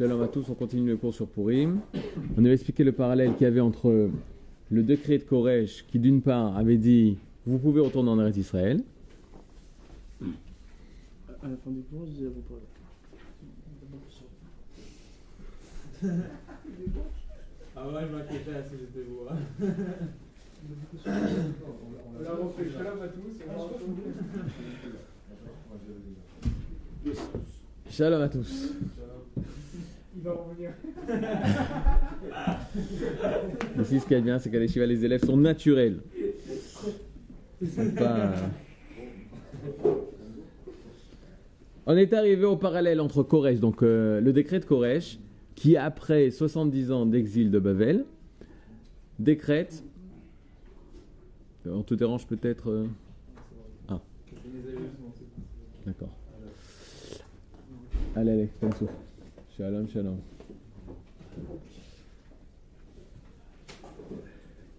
Shalom à tous, on continue le cours sur Purim. On avait expliqué le parallèle qu'il y avait entre le décret de Koresh qui d'une part avait dit vous pouvez retourner en Eretz Israël. À la fin du cours, je dis à vous parler. Ah ouais, je m'inquiétais si j'étais vous. On l'a refait. Shalom à tous. Shalom à tous. Il va revenir. Ici, ce qui est bien, c'est qu'à l'Eshiva, les élèves sont naturels. Ils sont pas- On est arrivé au parallèle entre Koresh, donc euh, le décret de Koresh, qui après 70 ans d'exil de Babel, décrète. On te dérange peut-être euh, Ah. D'accord. Allez, allez, souffle. Shalom, shalom.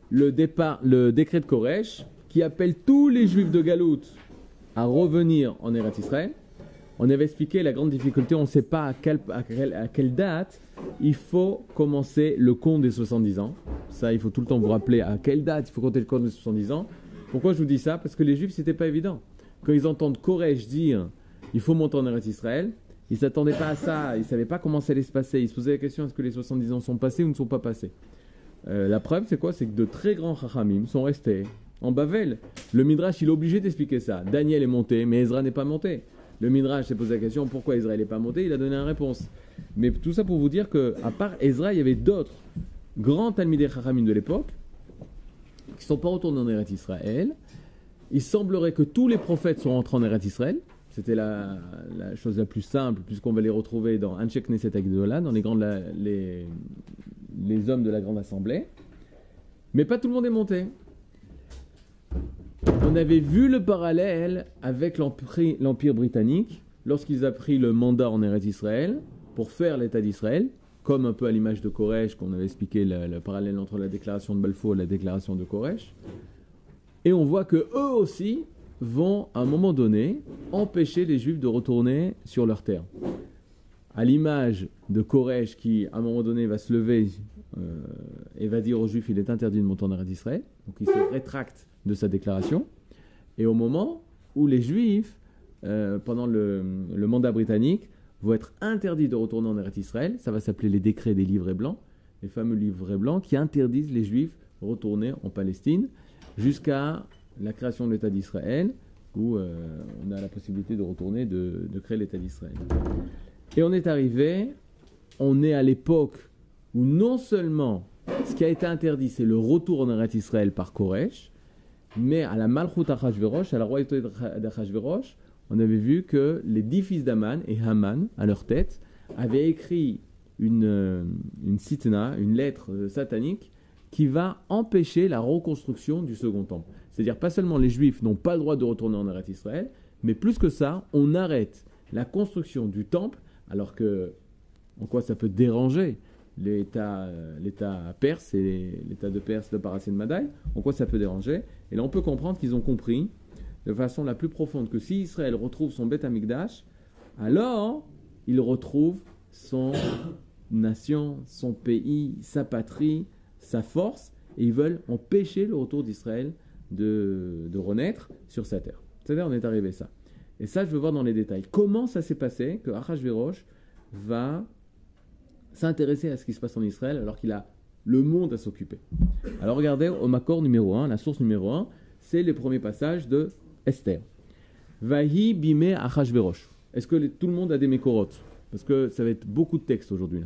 Le, départ, le décret de Koresh qui appelle tous les juifs de Galout à revenir en Eretz Israël. On avait expliqué la grande difficulté, on ne sait pas à quelle, date il faut commencer le compte des 70 ans. Ça, il faut tout le temps vous rappeler à quelle date il faut compter le compte des 70 ans. Pourquoi je vous dis ça? Parce que les juifs, c'était pas évident. Quand ils entendent Koresh dire il faut monter en Eretz Israël, ils s'attendaient pas à ça, ils ne savaient pas comment ça allait se passer. Ils se posaient la question est-ce que les 70 ans sont passés ou ne sont pas passés? Euh, La preuve, c'est quoi? C'est que de très grands chachamim sont restés en Bavel. Le Midrash, il est obligé d'expliquer ça. Daniel est monté, mais Ezra n'est pas monté. Le Midrash s'est posé la question pourquoi Ezra n'est pas monté? Il a donné une réponse. Mais tout ça pour vous dire que, à part Ezra, il y avait d'autres grands Talmidei Chachamim de l'époque qui ne sont pas retournés en Eretz Israël. Il semblerait que tous les prophètes sont rentrés en Eretz Israël. C'était la, chose la plus simple, puisqu'on va les retrouver dans Agdola, dans les, grandes, les, les hommes de la Grande Assemblée. Mais pas tout le monde est monté. On avait vu le parallèle avec l'Empire britannique, lorsqu'ils ont pris le mandat en Eretz Israël pour faire l'État d'Israël, comme un peu à l'image de Koresh, qu'on avait expliqué le, le parallèle entre la déclaration de Balfour et la déclaration de Koresh. Et on voit que eux aussi vont, à un moment donné, empêcher les Juifs de retourner sur leur terre. À l'image de Koresh qui, à un moment donné, va se lever euh, et va dire aux Juifs il est interdit de monter en Eretz d'Israël. Donc il se rétracte de sa déclaration. Et au moment où les Juifs, euh, pendant le, le mandat britannique, vont être interdits de retourner en Eretz Israël, ça va s'appeler les décrets des livrets blancs, les fameux livrets blancs qui interdisent les Juifs de retourner en Palestine jusqu'à la création de l'État d'Israël, où euh, on a la possibilité de retourner, de, créer l'État d'Israël. Et on est arrivé, on est à l'époque où non seulement ce qui a été interdit, c'est le retour en Eretz Israël par Koresh, mais à la Malchut Achashverosh, à la royauté d'Achashverosh, on avait vu que les dix fils d'Aman et Haman, à leur tête, avaient écrit une, euh, une sitna, une lettre euh, satanique, qui va empêcher la reconstruction du second temple. C'est-à-dire pas seulement les juifs n'ont pas le droit de retourner en Eretz Israël, mais plus que ça, on arrête la construction du temple, alors que en quoi ça peut déranger l'État euh, l'État perse et l'État de Perse de Parasé de Madaï, en quoi ça peut déranger. Et là, on peut comprendre qu'ils ont compris de façon la plus profonde que si Israël retrouve son Beth Amikdash, alors il retrouve son nation, son pays, sa patrie, sa force, et ils veulent empêcher le retour d'Israël de, renaître sur sa terre. C'est-à-dire, on est arrivé à ça. Et ça, je veux voir dans les détails. Comment ça s'est passé que Achashverosh va s'intéresser à ce qui se passe en Israël alors qu'il a le monde à s'occuper? Alors regardez au Makor numéro 1, la source numéro 1, c'est les premiers passages de Esther. Vahi bime Achashverosh. Est-ce que tout le monde a des Mekorot Parce que ça va être beaucoup de textes aujourd'hui.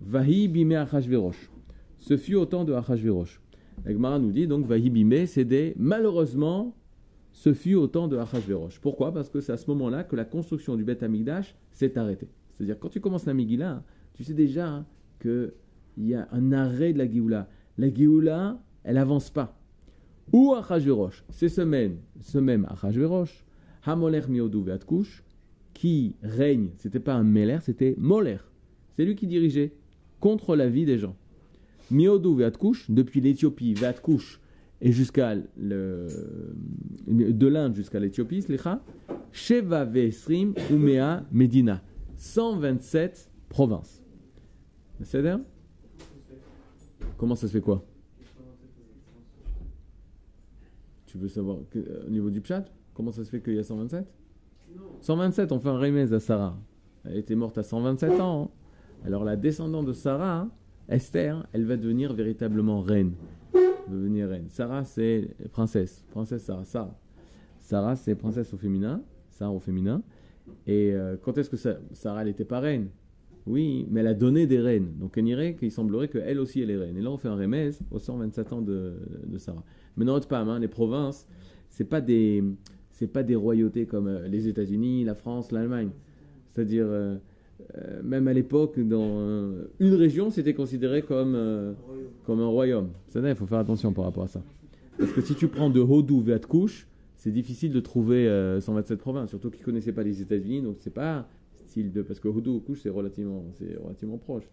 Vahi bime Achashverosh. Ce fut au temps de Achashverosh. La nous dit donc Vahi bime, c'est des malheureusement ce fut au temps de Achashverosh. Pourquoi? Parce que c'est à ce moment-là que la construction du Beth Amikdash s'est arrêtée. C'est-à-dire quand tu commences la hein, tu sais déjà hein, qu'il y a un arrêt de la Géoula. La Géoula, elle avance pas. Ou Achashverosh, c'est ce même, ce même Achashverosh, Hamoler Miodou Veatkush, qui règne, c'était pas un Meler, c'était Moler. C'est lui qui dirigeait contre la vie des gens. Miodou Veatkush, depuis l'Éthiopie, Veatkush, et jusqu'à le, de l'Inde jusqu'à l'Éthiopie, Slicha, Sheva Vesrim Umea Medina. 127 province. C'est Comment ça se fait quoi? Tu veux savoir au niveau du pchat Comment ça se fait qu'il y a 127 127, on fait un remez à Sarah. Elle était morte à 127 ans. Hein. Alors la descendante de Sarah, Esther, elle va devenir véritablement reine. Va devenir reine. Sarah, c'est princesse. Princesse Sarah. Sarah, Sarah c'est princesse au féminin. Sarah au féminin. Et euh, quand est-ce que Sarah, elle n'était pas reine? Oui, mais elle a donné des reines. Donc on irait qu'il semblerait qu'elle aussi, elle est reine. Et là, on fait un remez aux 127 ans de, Sarah. Mais non, pas, hein, les provinces, c'est pas des pas des royautés comme euh, les États-Unis, la France, l'Allemagne. C'est-à-dire, euh, même à l'époque, dans une région, c'était considéré comme, comme un royaume. Il faut faire attention par rapport à ça. Parce que si tu prends de Hodou vers Kouch, c'est difficile de trouver 127 provinces, surtout qu'ils ne connaissaient pas les États-Unis, donc c'est pas style de. Parce que Hodou Kouch, c'est relativement, relativement proche.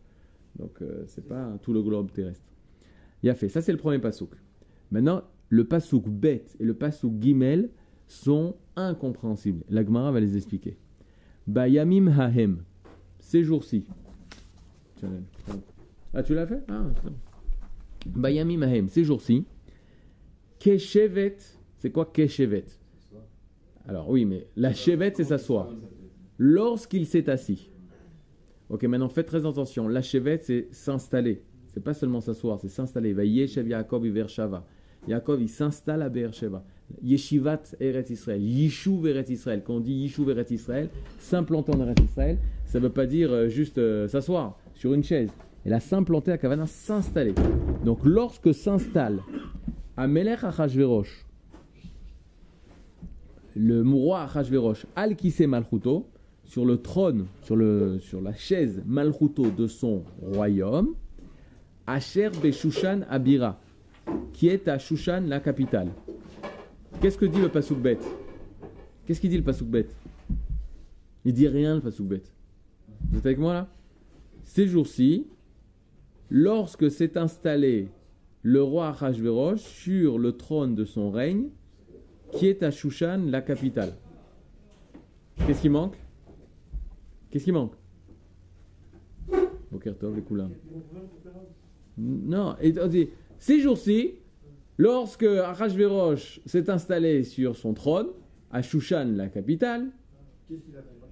Donc c'est pas tout le globe terrestre. Il a fait. Ça, c'est le premier pasouk. Maintenant, le pasouk bête et le pasouk gimel sont incompréhensibles. La Gemara va les expliquer. Bayamim hahem, ces jours-ci. Ah, tu l'as fait? Ah, Bayamim hahem, ces jours-ci. Keshevet, c'est quoi keshevet? Alors oui, mais la chevet, c'est s'asseoir. Lorsqu'il s'est assis. Ok, maintenant faites très attention. La chevet, c'est s'installer. C'est pas seulement s'asseoir, c'est s'installer. Va Yaakov. Yaakov, il s'installe à Beersheba. Yeshivat Eret Israël, Yishuv Eret Israël. Quand on dit Yishuv Eret Israël, s'implanter en Eret Israël, ça ne veut pas dire euh, juste euh, s'asseoir sur une chaise. Et la s'implanter à Kavana, s'installer. Donc lorsque s'installe Amelech Achashverosh, le roi Achashverosh, Al Kise Malchuto, sur le trône, sur, le, sur la chaise Malchuto de son royaume, Asher Beshushan Abira, qui est à Shushan, la capitale. Qu'est-ce que dit le Pasouk bête Qu'est-ce qu'il dit le Pasouk bête Il dit rien le Pasouk bête. Vous êtes avec moi là? Ces jours-ci, lorsque s'est installé le roi Achashverosh sur le trône de son règne, qui est à Shushan, la capitale. Qu'est-ce qui manque? Qu'est-ce qui manque? Bokertov, les coulins. Non, et on dit, ces jours-ci, Lorsque Achashverosh s'est installé sur son trône, à Shushan, la capitale,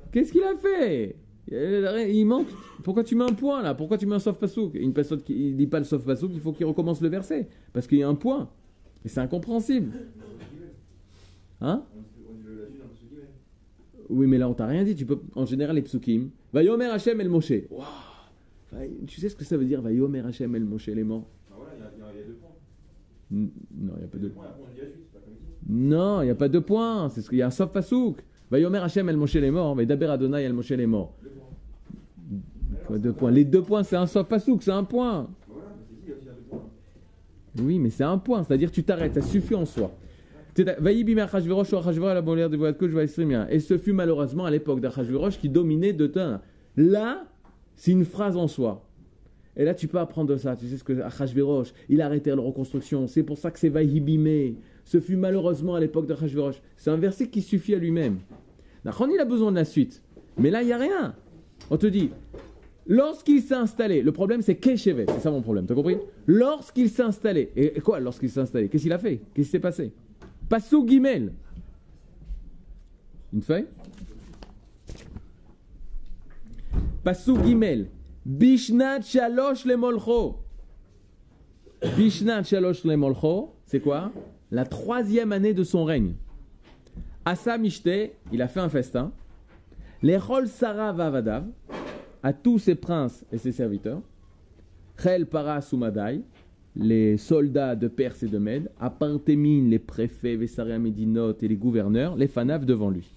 qu'est-ce qu'il a fait? il manque. Pourquoi tu mets un point là? Pourquoi tu mets un sauf pasouk? Une personne qui ne dit pas le sauf pasouk, il faut qu'il recommence le verset. Parce qu'il y a un point. Et c'est incompréhensible. Hein? Oui, mais là on t'a rien dit. Tu peux, en général, les psukim. Va yomer Hashem el Moshe. Tu sais ce que ça veut dire Va yomer Hashem el Moshe, les morts? Non, il n'y a pas de. Non, il n'y a pas de points. C'est ce qu'il y a un sauf pasouk. Va yomer Hashem el Moshe les morts. Va daber Adonai el Moshe les morts. Deux points. Les deux points, c'est un sauf pasouk, c'est un point. Oui, mais c'est un point. C'est-à-dire, tu t'arrêtes, ça suffit en soi. Et ce fut malheureusement à l'époque d'Achashverosh qui dominait de temps. Là, c'est une phrase en soi. Et là, tu peux apprendre de ça. Tu sais ce que Achashverosh, il a arrêté la reconstruction. C'est pour ça que c'est Vahibime. Ce fut malheureusement à l'époque d'Achashverosh. C'est un verset qui suffit à lui-même. Nachon, il a besoin de la suite. Mais là, il n'y a rien. On te dit, lorsqu'il s'est installé, le problème c'est Keshevet. C'est ça mon problème, tu as compris? Lorsqu'il s'est installé. Et quoi, lorsqu'il s'est installé? Qu'est-ce qu'il a fait? Qu'est-ce qui s'est passé? Passou Guimel. Une feuille? Passou Guimel. Bishnat Shalosh le Molcho. Bishnat Shalosh le Molcho, c'est quoi? La troisième année de son règne. Asa Mishte, il a fait un festin. Les Rol Sarah Vavadav, à tous ses princes et ses serviteurs. Chel Para Sumadai, les soldats de Perse et de Mède. Apartemine, les préfets, Vessaria Medinot et les gouverneurs, les Fanav devant lui.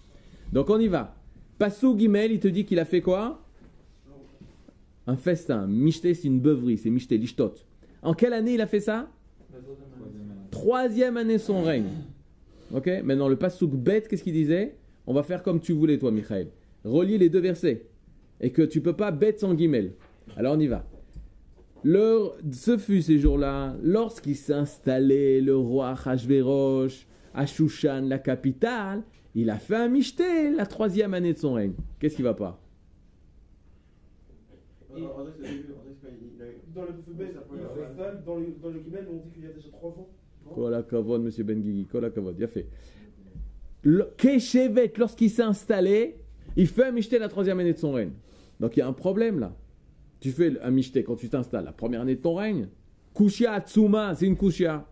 Donc on y va. Passou Gimel, il te dit qu'il a fait quoi? Un festin. Mishte, c'est une beuverie, c'est Mishte, l'ishtot. En quelle année il a fait ça? Troisième année son règne. Ok? Maintenant, le pasouk bête, qu'est-ce qu'il disait? On va faire comme tu voulais, toi, Michael. Relis les deux versets. Et que tu peux pas bête sans guimel. Alors, on y va. Ce fut ces jours-là, lorsqu'il s'est installé, le roi Hachverosh, à Shushan, la capitale, il a fait un Mishte, la troisième année de son règne. Qu'est-ce qui va pas Et- En fait, c'est le début. En fait, c'est quand il- il a- Dans le. Dans le, dans le Gimel, on dit qu'il y a déjà trois. Non? Kol hakavod, monsieur Ben Guigui, kol hakavod, bien fait. Keshevet, lorsqu'il s'est installé, il fait un michté la troisième année de son règne. Donc il y a un problème là. Tu fais un michté quand tu t'installes la première année de ton règne. Kushia Atsuma, c'est une kushia.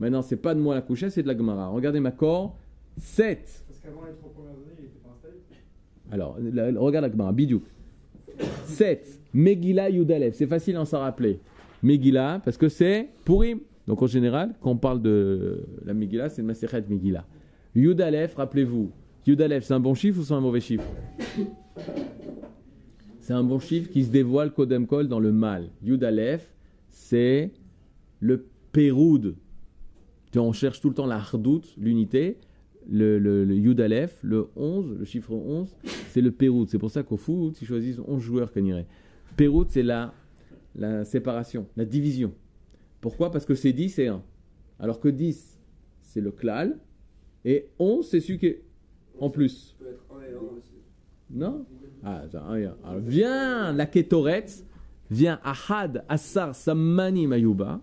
Maintenant, c'est pas de moi la kushia, c'est de la Gemara. Regardez ma cor. 7. Parce qu'avant les trois premières années, il était pas installé. Alors, la- la- regarde la Gemara, bidou. 7. Megillah Yudalev. C'est facile à s'en rappeler. Megillah, parce que c'est Purim. Donc en général, quand on parle de la Megillah, c'est le Masechet Megillah. Yudalev, rappelez-vous. Yudalev, c'est un bon chiffre ou c'est un mauvais chiffre? C'est un bon chiffre qui se dévoile Kodem Kol dans le mal. Yudalev, c'est le Péroud. On cherche tout le temps la Hardout, l'unité. Le, le, le Yud Aleph, le 11, le chiffre 11, c'est le Péroud. C'est pour ça qu'au foot, ils choisissent 11 joueurs qu'on Péroud, c'est la, la séparation, la division. Pourquoi? Parce que c'est 10 et 1. Alors que 10, c'est le klal. Et 11, c'est celui qui est en plus. peut être 1 et 1 aussi. Non Ah, attends, un et un. Alors, viens la Ketoret, viens Ahad, Assar, Sammani, Mayuba.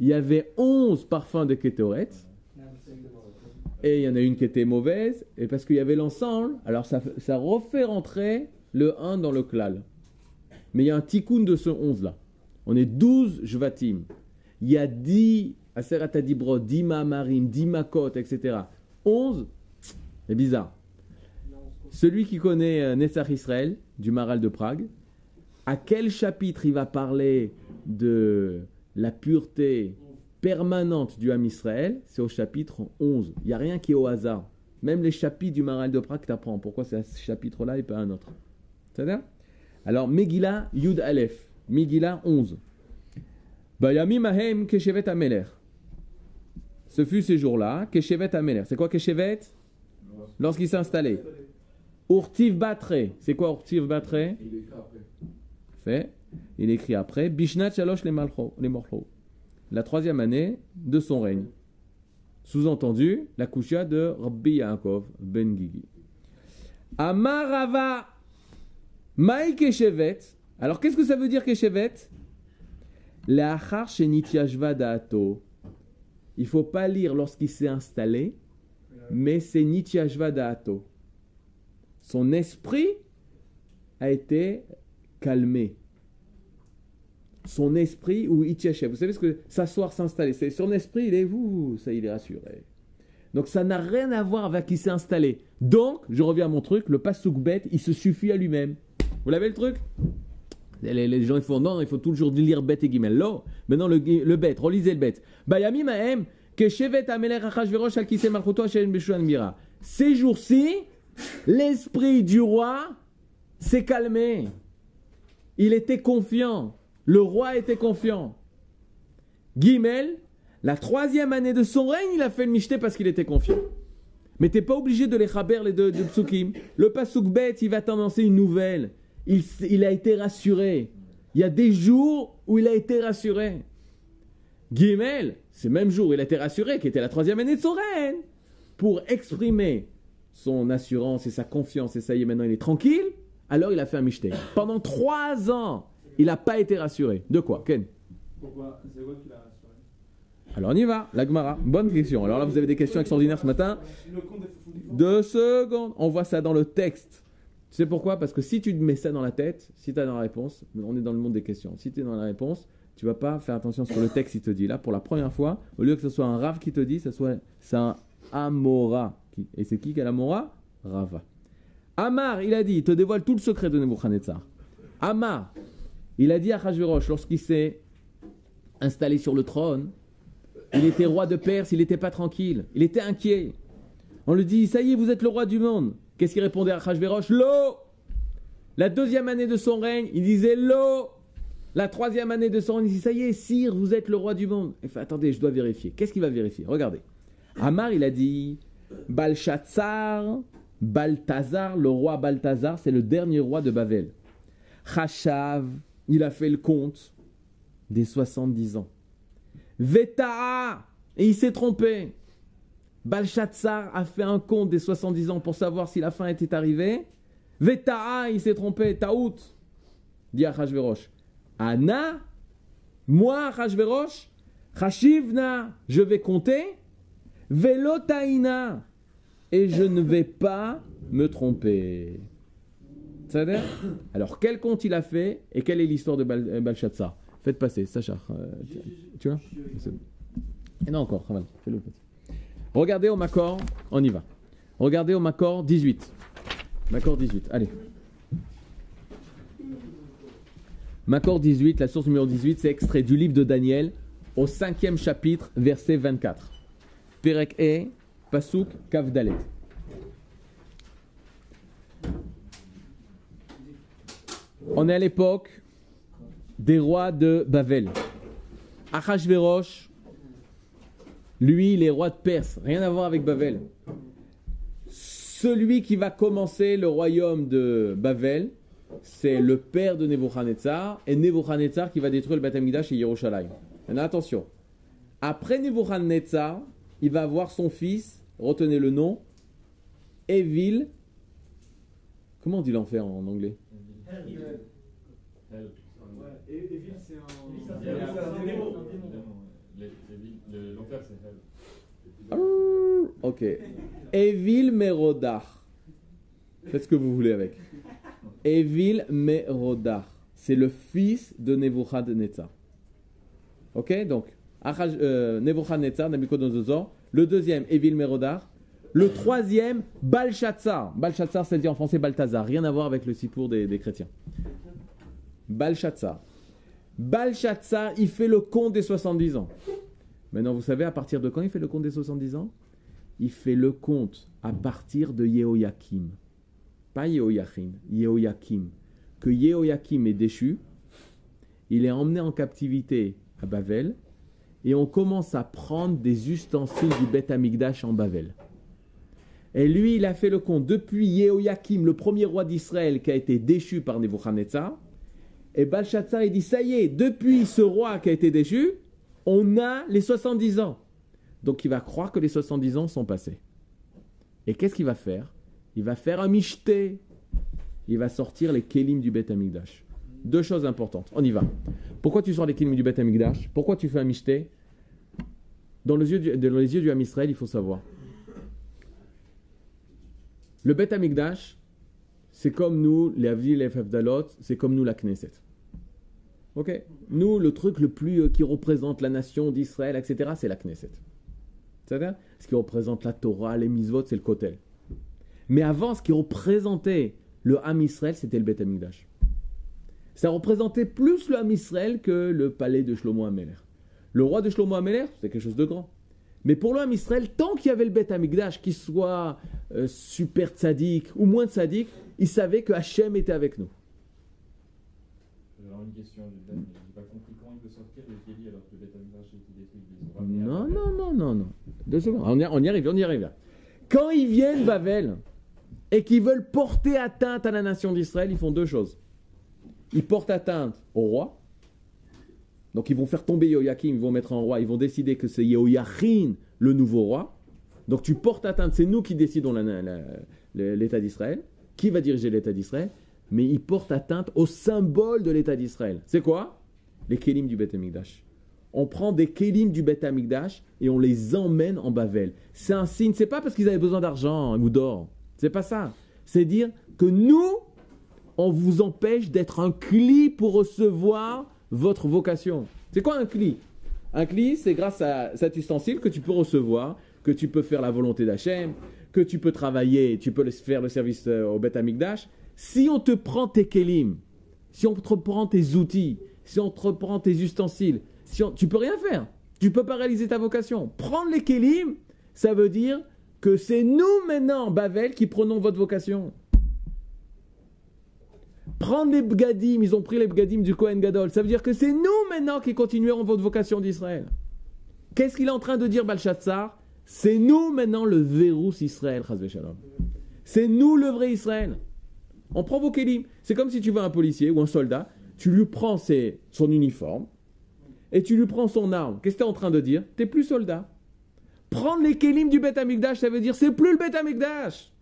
Il y avait 11 parfums de Ketoret. Et il y en a une qui était mauvaise. Et parce qu'il y avait l'ensemble, alors ça, ça refait rentrer le 1 dans le klal. Mais il y a un tikkun de ce 11 là. On est 12 Jvatim. Il y a 10 Aserat Adibro, 10 Mamarim, 10 Makot, etc. 11, c'est bizarre. Celui qui connaît euh, Netzach Israël, du Maral de Prague, à quel chapitre il va parler de la pureté permanente du Ham Israël? C'est au chapitre 11. Il n'y a rien qui est au hasard. Même les chapitres du Maral de Prague t'apprends. Pourquoi c'est à ce chapitre-là et pas un autre? Alors, Megillah Yud Aleph. Megillah 11. Bayamim Ahem Keshevet Ameler. Ce fut ces jours-là, Keshevet Ameler. C'est quoi Keshevet? Lorsqu'il s'est installé. Urtiv Batre. C'est quoi Urtiv Batre? Il est écrit après. Fait. Il écrit après Bishnat Shalosh les. La troisième année de son règne. Sous-entendu, la Kushia de Rabbi Yaakov ben Gigi. Amarava Maï Keshevet. Alors qu'est-ce que ça veut dire Keshevet? L'achar shenitiashva da'ato. Il faut pas lire lorsqu'il s'est installé, mais c'est nitiashva da'ato. Son esprit a été calmé. Son esprit ou itiachev. Vous savez ce que s'asseoir, s'installer, c'est son esprit, il est vous, ça il est rassuré. Donc ça n'a rien à voir avec qui s'est installé. Donc, je reviens à mon truc, le pasouk bête, il se suffit à lui-même. Vous l'avez le truc? Les, gens ils font non, il faut toujours lire bête et guimel. Non, maintenant le, le bête, relisez le bête. Bayami mahem que shevet ameler achashverosh al kiseh malchuto beshuan mira. Ces jours-ci, l'esprit du roi s'est calmé. Il était confiant. Le roi était confiant. Guimel, la troisième année de son règne, il a fait le michté parce qu'il était confiant. Mais t'es pas obligé de les chaber les deux de psukim. Le pasuk bête, il va t'annoncer une nouvelle. Il, a été rassuré. Il y a des jours où il a été rassuré. Guimel, c'est le même jour où il a été rassuré, qui était la troisième année de son règne, pour exprimer son assurance et sa confiance, et ça y est, maintenant il est tranquille, alors il a fait un michté. Pendant trois ans, il n'a pas été rassuré. De quoi, Ken? Pourquoi C'est quoi qui l'a rassuré? Alors on y va, la Gemara. Bonne question. Alors là, vous avez des questions extraordinaires ce matin. Deux secondes. On voit ça dans le texte. Tu sais pourquoi? Parce que si tu te mets ça dans la tête, si tu as dans la réponse, on est dans le monde des questions. Si tu es dans la réponse, tu vas pas faire attention que le texte il te dit. Là, pour la première fois, au lieu que ce soit un Rav qui te dit, ce soit un Amora. qui- Et c'est qui qui a l'Amora Rava. Amar, il a dit, il te dévoile tout le secret de Nebuchadnezzar. Amar, il a dit à Hachvérosh, lorsqu'il s'est installé sur le trône, il était roi de Perse, il n'était pas tranquille, il était inquiet. On lui dit, ça y est, vous êtes le roi du monde. Qu'est-ce qu'il répondait à Achashverosh L'eau La deuxième année de son règne, il disait l'eau La troisième année de son règne, il dit, ça y est, sire, vous êtes le roi du monde. Il attendez, je dois vérifier. Qu'est-ce qu'il va vérifier? Regardez. Amar, il a dit, Balshazzar, Balthazar, le roi Balthazar, c'est le dernier roi de Babel. Chachav, il a fait le compte des 70 ans. Veta'a, et il s'est trompé. Balshazzar a fait un compte des 70 ans pour savoir si la fin était arrivée. Veta'a, il s'est trompé. Taout. dit Achashverosh, Ana, moi Achashverosh, Chashivna, je vais compter, Velotaina, et je ne vais pas me tromper. Alors, quel compte il a fait et quelle est l'histoire de Bal- euh, Faites passer, Sacha. euh, tu- vois? Non, encore, fais-le. Regardez au Macor, on y va. Regardez au Macor 18. Macor 18, allez. Macor 18, la source numéro 18, c'est extrait du livre de Daniel au cinquième chapitre, verset 24. Perek E, Pasuk, Kavdalet. On est à l'époque des rois de Bavel. Achashverosh, lui, il est roi de Perse, rien à voir avec Bavel. Celui qui va commencer le royaume de Bavel, c'est le père de Nebuchadnezzar, et Nebuchadnezzar qui va détruire le Beth Amikdash et Yerushalayim. Maintenant, attention. Après Nebuchadnezzar, il va avoir son fils, retenez le nom, Evil. Comment on dit l'enfer en anglais? Ville, c'est un. c'est un- c'est un démon. L'enfer, c'est Hell. Ah, Ok. Evil Merodach. Faites ce que vous voulez avec. Evil Merodach. C'est le fils de Nebuchadnezzar. Ok Donc, euh, Nebuchadnezzar, Nabucodonosor. Le deuxième, Evil Merodach. Le troisième, Balshazzar. Balshazzar, c'est dit en français Balthazar. Rien à voir avec le sipour des, des chrétiens. Balshazzar. Balshazzar, il fait le compte des 70 ans. Maintenant, vous savez à partir de quand il fait le compte des 70 ans? Il fait le compte à partir de Yehoyakim. Pas Yehoyachin, Yehoyakim. Que Yehoyakim est déchu, il est emmené en captivité à Bavel, et on commence à prendre des ustensiles du Beth Amikdash en Bavel. Et lui, il a fait le compte depuis Yehoyakim, le premier roi d'Israël qui a été déchu par Nebuchadnezzar. Et Balshazzar, il dit, ça y est, depuis ce roi qui a été déchu, on a les 70 ans. Donc il va croire que les 70 ans sont passés. Et qu'est-ce qu'il va faire? Il va faire un michté. Il va sortir les kélim du Beth Amikdash. Deux choses importantes. On y va. Pourquoi tu sors les kélim du Beth Amikdash Pourquoi tu fais un michté? Dans, les yeux du- dans les yeux du Ham Israël, il faut savoir. Le Beth Amikdash, c'est comme nous, les Avdil et les c'est comme nous la Knesset. Ok Nous, le truc le plus euh, qui représente la nation d'Israël, etc., c'est la Knesset. C'est-à-dire Ce qui représente la Torah, les mitzvot, c'est le Kotel. Mais avant, ce qui représentait le Ham Israël, c'était le Beth Amikdash. Ça représentait plus le Ham Israël que le palais de Shlomo Ameler. Le roi de Shlomo Ameler, c'était quelque chose de grand. Mais pour le Ham Israël, tant qu'il y avait le Beth Amikdash, qu'il soit euh, super tzaddik ou moins tzaddik, il savait que Hachem était avec nous. Question, j'ai pas compris comment il peut sortir le Kéli alors que le a été détruit. Non, non, non, non, non. Deux secondes. On y, on y arrive, on y arrive là. Quand ils viennent Bavel et qu'ils veulent porter atteinte à la nation d'Israël, ils font deux choses. Ils portent atteinte au roi. Donc ils vont faire tomber Yehoyakim, ils vont mettre un roi, ils vont décider que c'est Yehoyachin, le nouveau roi. Donc tu portes atteinte, c'est nous qui décidons l'État d'Israël. Qui va diriger l'État d'Israël? Mais ils portent atteinte au symbole de l'État d'Israël. C'est quoi? Les kélim du Beth Amikdash on prend des kélim du Beth Amikdash et on les emmène en Bavel. C'est un signe, c'est pas parce qu'ils avaient besoin d'argent ou d'or. C'est pas ça. C'est dire que nous, on vous empêche d'être un cli pour recevoir votre vocation. C'est quoi un cli Un cli, c'est grâce à cet ustensile que tu peux recevoir, que tu peux faire la volonté d'Hachem, que tu peux travailler, tu peux faire le service euh, au Beth Amikdash. Si on te prend tes kélim, si on te prend tes outils, si on te prend tes ustensiles, si on, tu peux rien faire. Tu peux pas réaliser ta vocation. Prendre les kélim, ça veut dire que c'est nous maintenant, Bavel, qui prenons votre vocation. Prendre les bgadim, ils ont pris les bgadim du Kohen Gadol. Ça veut dire que c'est nous maintenant qui continuerons votre vocation d'Israël. Qu'est-ce qu'il est en train de dire, Balshazzar C'est nous maintenant le verrous Israël. C'est nous le vrai Israël. On prend vos kélim. C'est comme si tu vois un policier ou un soldat, tu lui prends ses- son uniforme et tu lui prends son arme. Qu'est-ce que tu es en train de dire? Tu plus soldat. Prendre les kélim du Beth Amikdash, ça veut dire c'est plus le Beth Amikdash.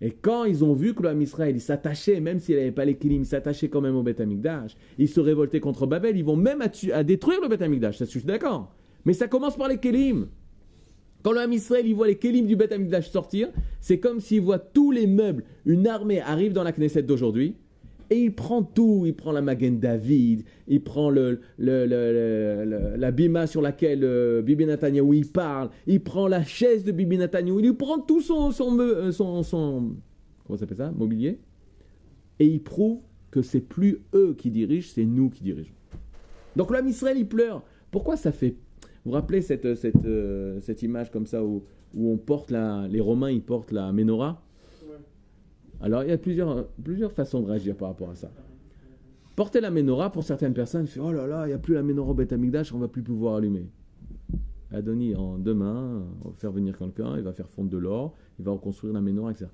Et quand ils ont vu que l'homme Israël, s'attachait, même s'il n'avait pas les kilim, il s'attachait quand même au Beth Amikdash, ils se révoltaient contre Babel, ils vont même à, détruire le Beth Amikdash, ça je suis d'accord. Mais ça commence par les kilim. Quand l'homme Israël, il voit les kelim du Beth Amikdash sortir, c'est comme s'il voit tous les meubles, une armée arrive dans la Knesset d'aujourd'hui, et il prend tout, il prend la Magen David, il prend le, le- le- le- le- la bima sur laquelle euh, Bibi Netanyahu il parle, il prend la chaise de Bibi Netanyahu, il prend tout son, son, euh, son, son- comment s'appelle ça, mobilier, et il prouve que c'est plus eux qui dirigent, c'est nous qui dirigeons. Donc l'homme Israël, il pleure. Pourquoi ça fait vous vous rappelez cette, cette, euh, cette image comme ça où, où on porte la, les Romains ils portent la menorah? Ouais. Alors il y a plusieurs, plusieurs façons de réagir par rapport à ça. Porter la menorah pour certaines personnes, fait oh là là, il n'y a plus la menorah Beth Amikdash, on va plus pouvoir allumer. Adoni, en demain, on va faire venir quelqu'un, il va faire fondre de l'or, il va reconstruire la menorah, etc.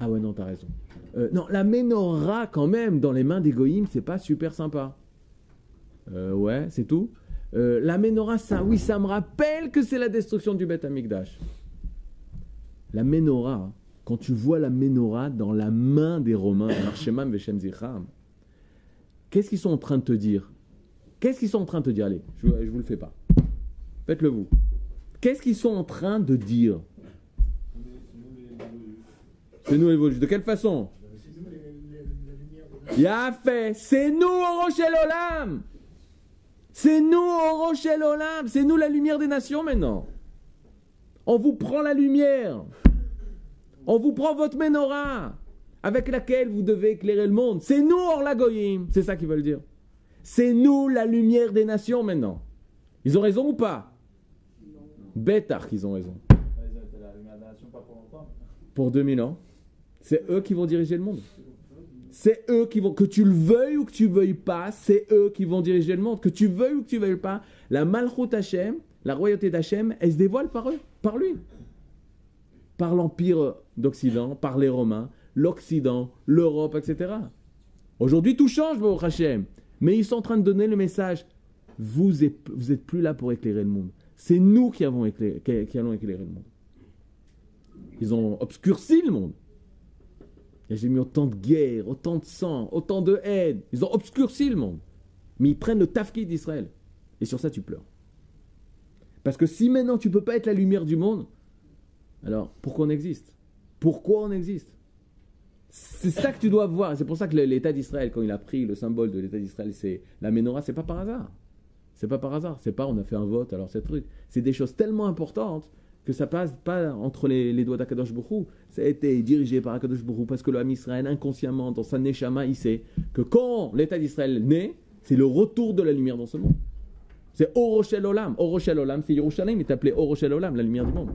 Ah ouais, non, t'as raison. Euh, non, la menorah, quand même, dans les mains des goïms, c'est pas super sympa. Euh, ouais, c'est tout. Euh, la menorah, ça, oui, ça me rappelle que c'est la destruction du Beth Amikdash. La menorah, quand tu vois la menorah dans la main des Romains, qu'est-ce qu'ils sont en train de te dire? Qu'est-ce qu'ils sont en train de te dire? Allez, je, je vous le fais pas. Faites-le vous. Qu'est-ce qu'ils sont en train de dire? C'est nous les Vosges. De quelle façon? Y'a fait, c'est nous au Rochel Olam C'est nous au Rochel Olam C'est nous la lumière des nations maintenant On vous prend la lumière On vous prend votre menorah avec laquelle vous devez éclairer le monde. C'est nous hors la goyim, c'est ça qu'ils veulent dire. C'est nous la lumière des nations maintenant. Ils ont raison ou pas? Bêtard qu'ils ont raison. Ouais, Ils ont été la lumière de la nation pas pour longtemps. Pour 2000 ans, c'est eux qui vont diriger le monde. C'est eux qui vont, que tu le veuilles ou que tu veuilles pas, c'est eux qui vont diriger le monde. Que tu veuilles ou que tu veuilles pas, la Malchut Hashem, la royauté d'Hachem, elle se dévoile par eux, par lui. Par l'Empire d'Occident, par les Romains, l'Occident, l'Europe, etc. Aujourd'hui, tout change, Baruch Hashem. Mais ils sont en train de donner le message vous êtes, vous êtes plus là pour éclairer le monde. C'est nous qui, avons éclairé- qui allons éclairer le monde. Ils ont obscurci le monde. J'ai mis autant de guerres, autant de sang, autant de haine. Ils ont obscurci le monde. Mais ils prennent le tafki d'Israël. Et sur ça, tu pleures. Parce que si maintenant tu peux pas être la lumière du monde, alors pourquoi on existe? Pourquoi on existe? C'est ça que tu dois voir. C'est pour ça que l'État d'Israël, quand il a pris le symbole de l'État d'Israël, c'est la menorah, c'est pas par hasard. C'est pas par hasard. C'est pas on a fait un vote, alors c'est truc. C'est des choses tellement importantes que ça passe pas entre les, doigts d'Akadosh Bourou. Ça a été dirigé par Akadosh Bourou parce que le Ham Israël, inconsciemment, dans sa Neshama, il sait que quand l'État d'Israël naît, c'est le retour de la lumière dans ce monde. C'est Oroshel Olam. Oroshel Olam, c'est Yerushalayim, il est appelé Oroshel Olam, la lumière du monde.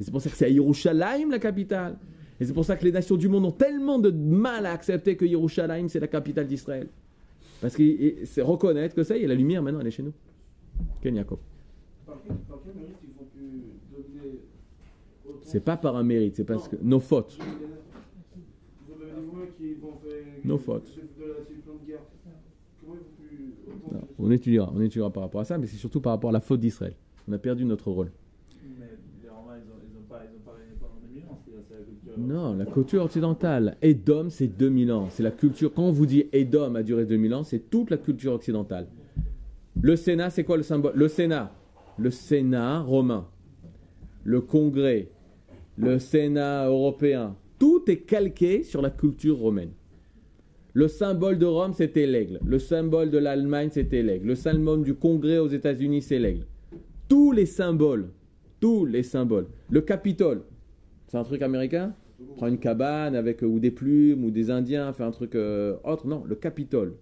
Et c'est pour ça que c'est à Yerushalayim la capitale. Et c'est pour ça que les nations du monde ont tellement de mal à accepter que Yerushalayim c'est la capitale d'Israël. Parce que c'est reconnaître que ça y est, la lumière maintenant elle est chez nous. Ken par quel mérite ils ont pu devenir autant C'est pas par un mérite, c'est parce que nos fautes. Nos fautes. Non, on étudiera, on étudiera par rapport à ça, mais c'est surtout par rapport à la faute d'Israël. On a perdu notre rôle. Mais les Romains, ils ont, ils ont pas, ils ont pas régné pendant 2000 ans, c'est c'est la culture. Non, la culture occidentale. Edom, c'est 2000 ans. C'est la culture. Quand on vous dit Edom a duré 2000 ans, c'est toute la culture occidentale. Le Sénat, c'est quoi le symbole? Le Sénat. Le Sénat romain. Le Congrès. Le Sénat européen. Tout est calqué sur la culture romaine. Le symbole de Rome, c'était l'aigle. Le symbole de l'Allemagne, c'était l'aigle. Le symbole du Congrès aux États-Unis, c'est l'aigle. Tous les symboles, tous les symboles. Le Capitole, c'est un truc américain? Prends une cabane avec euh, ou des plumes ou des Indiens, fait un truc euh, autre. Non, le Capitole.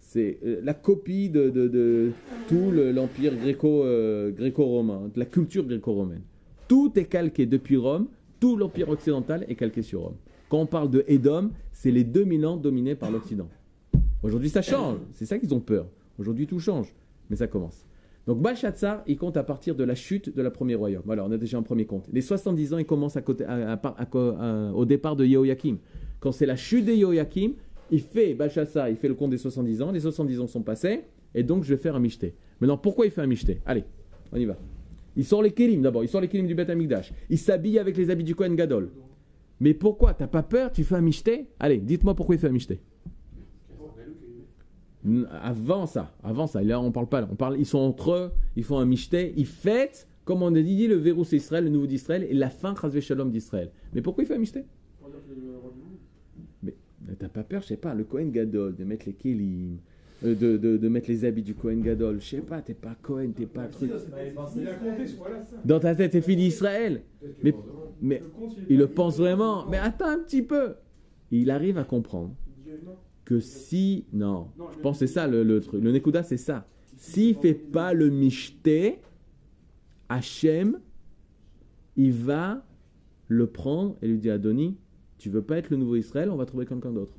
C'est euh, la copie de, tout le- l'empire euh, gréco-romain, de la culture gréco-romaine. Tout est calqué depuis Rome, tout l'empire occidental est calqué sur Rome. Quand on parle de Édom, c'est les 2000 ans dominés par l'Occident. Aujourd'hui, ça change. C'est ça qu'ils ont peur. Aujourd'hui, tout change. Mais ça commence. Donc, Belshazzar, il compte à partir de la chute de la première royaume. Voilà, on a déjà un premier compte. Les 70 ans, il commence à côté, au départ de Yehoyakim. Quand c'est la chute de Yehoyakim, il fait, Belshazzar, il fait le compte des 70 ans. Les 70 ans sont passés. Et donc, je vais faire un michté. Maintenant, pourquoi il fait un michté Allez, on y va. Il sort les kélim d'abord. Il sort les kélim du Beth Amikdash. Il s'habille avec les habits du Kohen Gadol. Mais pourquoi? T'as pas peur? Tu fais un michté? Allez, dites-moi pourquoi il fait un michté. Avant ça, avant ça, là on parle pas, on parle, ils sont entre eux, ils font un michté, ils fêtent, comme on a dit, le c'est Israël, le nouveau d'Israël, et la fin, Chazvé Shalom d'Israël. Mais pourquoi il fait un michté? Mais t'as pas peur, je sais pas, le Kohen Gadol, de mettre les kélim, euh, de, de, de mettre les habits du Kohen Gadol, je sais pas, t'es pas Kohen, t'es pas truc. Dans ta tête, t'es fille d'Israël. Mais, mais il le pense vraiment. Mais attends un petit peu. Il arrive à comprendre que si. Non, je pense que c'est ça le, le truc. Le Nekuda, c'est ça. S'il fait pas le Mishté, Hachem, il va le prendre et lui dire Adoni, tu veux pas être le nouveau Israël, on va trouver quelqu'un d'autre.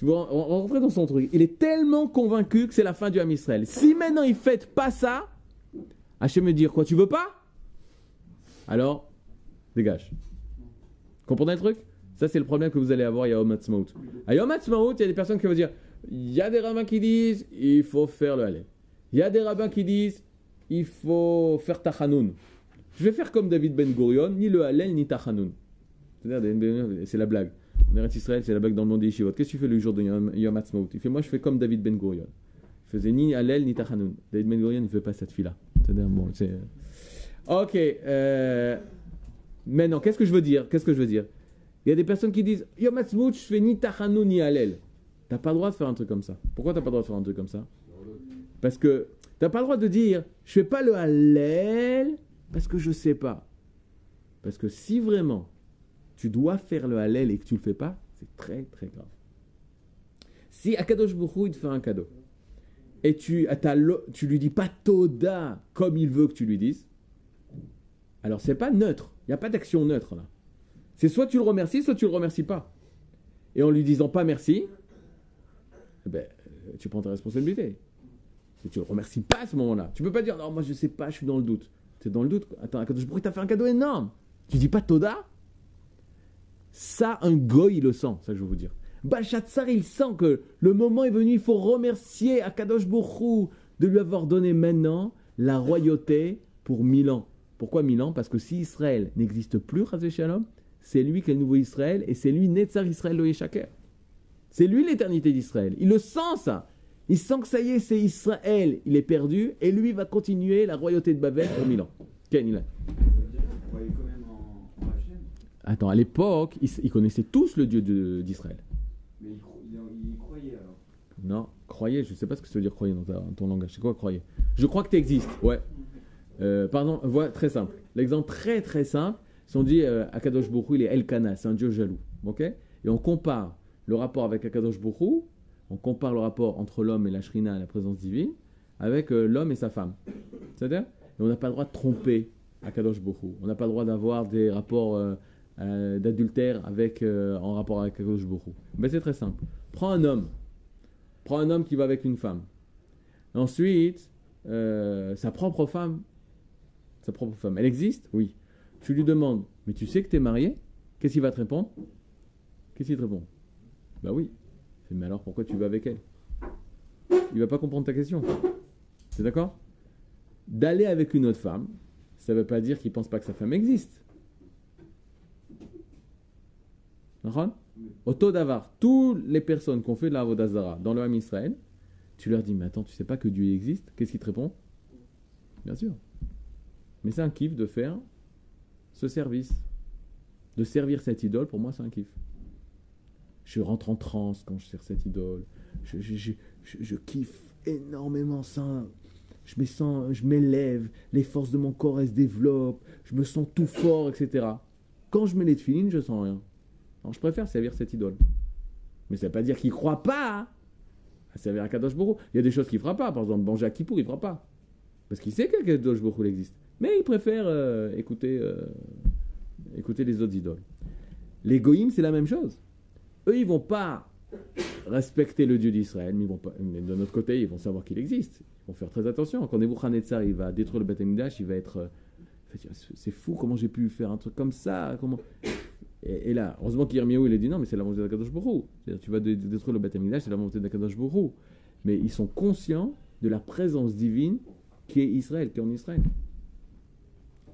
Tu vois, on on rentrer dans son truc. Il est tellement convaincu que c'est la fin du Ham Israël. Si maintenant il fait pas ça, Hachem me dire quoi, tu veux pas? Alors, dégage. Comprenez le truc? Ça, c'est le problème que vous allez avoir à Yom Ha'atzmaut. À Yom Ha'atzmaut, il y a des personnes qui vont dire il y a des rabbins qui disent il faut faire le Hallel. Il y a des rabbins qui disent il faut faire Tachanoun. Je vais faire comme David Ben Gurion, ni le Hallel ni Tachanoun. C'est la blague. En Eretz Israël, c'est blague dans le monde des yeshivot. Qu'est-ce que tu fais le jour de Yom, Yom Il fait moi, je fais comme David Ben Gurion. Il faisait ni Hallel ni Tachanoun. David Ben Gurion, ne fait pas cette fille-là. Bon, c'est. Ok. euh, Maintenant, qu'est-ce que je veux dire? Qu'est-ce que je veux dire? Il y a des personnes qui disent Yom Ha'atzmaut, je fais ni Tachanoun ni Hallel. T'as pas le droit de faire un truc comme ça. Pourquoi t'as pas le droit de faire un truc comme ça? Parce que t'as pas le droit de dire je fais pas le Hallel parce que je sais pas. Parce que si vraiment tu dois faire le Hallel et que tu le fais pas, c'est très très grave. Si Akadosh Hu, il te fait un cadeau et tu, t'as tu lui dis pas Toda comme il veut que tu lui dises, alors c'est pas neutre. Il n'y a pas d'action neutre là. C'est soit tu le remercies, soit tu le remercies pas. Et en lui disant pas merci, eh ben, euh, tu prends ta responsabilité. Si tu le remercies pas à ce moment-là, tu peux pas dire non, moi je sais pas, je suis dans le doute. Tu es dans le doute. Attends, Akadosh Baruch Hu t'a fait un cadeau énorme. Tu dis pas Toda Ça, un goy, il le sent, ça je veux vous dire. Balshazzar, il sent que le moment est venu, il faut remercier Akadosh Hu de lui avoir donné maintenant la royauté pour mille ans. Pourquoi mille ans? Parce que si Israël n'existe plus, Shalom, c'est lui qui est le nouveau Israël et c'est lui Netzar Israël Lo Yeshaker. C'est lui l'éternité d'Israël. Il le sent ça. Il sent que ça y est, c'est Israël. Il est perdu et lui va continuer la royauté de Babel pour mille ans. Ken, il a- Attends, à l'époque, ils, ils connaissaient tous le Dieu d'Israël. mais il, cro- il, il y croyait alors. Non, croyez, je sais pas ce que ça veut dire croyez dans, ta- dans ton langage. C'est quoi croyez Je crois que tu existes, ouais. Euh, pardon, voilà, très simple. L'exemple très très simple, si on dit euh, Akadosh Hu, il est Elkana, c'est un dieu jaloux. ok? Et on compare le rapport avec Akadosh Hu, on compare le rapport entre l'homme et la Shrina, la présence divine, avec euh, l'homme et sa femme. C'est-à-dire? Et on n'a pas le droit de tromper Akadosh Hu. On n'a pas le droit d'avoir des rapports euh, d'adultère avec, euh, en rapport avec Akadosh Baruch Hu. Ben, c'est très simple. Prends un homme. Prends un homme qui va avec une femme. Ensuite, euh, sa propre femme, sa propre femme, elle existe? Oui. Tu lui demandes, mais tu sais que tu es marié? Qu'est-ce qu'il va te répondre? Qu'est-ce qu'il te répond? Bah oui. Mais alors pourquoi tu vas avec elle? Il va pas comprendre ta question. C'est d'accord? D'aller avec une autre femme, ça veut pas dire qu'il pense pas que sa femme existe. D'accord Auto d'avar, toutes les personnes qui ont fait de la dans le Ham Israël, tu leur dis, mais attends, tu sais pas que Dieu existe? Qu'est-ce qu'il te répond? Bien sûr. Mais c'est un kiff de faire ce service. De servir cette idole, pour moi, c'est un kiff. Je rentre en transe quand je sers cette idole. Je kiffe énormément ça. Je me sens, je m'élève, les forces de mon corps elles se développent, je me sens tout fort, etc. Quand je mets les tefilines, je sens rien. Je préfère servir cette idole. Mais ça ne veut pas dire qu'il ne croit pas à servir à Kadosh Hu. Il y a des choses qu'il ne fera pas. Par exemple, manger à il ne fera pas. Parce qu'il sait que Kadosh Hu existe. Mais il préfère euh, écouter, euh, écouter les autres idoles. Les goïms, c'est la même chose. Eux, ils vont pas respecter le Dieu d'Israël, mais, ils vont pas, mais de notre côté, ils vont savoir qu'il existe. Ils vont faire très attention. Quand Nebuchadnezzar il va détruire le Beth il va être... euh, c'est fou, comment j'ai pu faire un truc comme ça. Et, et là, heureusement qu'Yirmiyahu, il a dit non, mais c'est la volonté d'Akadosh Hu. C'est-à-dire, tu vas dé- détruire le Beth Amikdash, c'est la volonté d'Akadosh Hu. Mais ils sont conscients de la présence divine qui est Israël, qui est en Israël.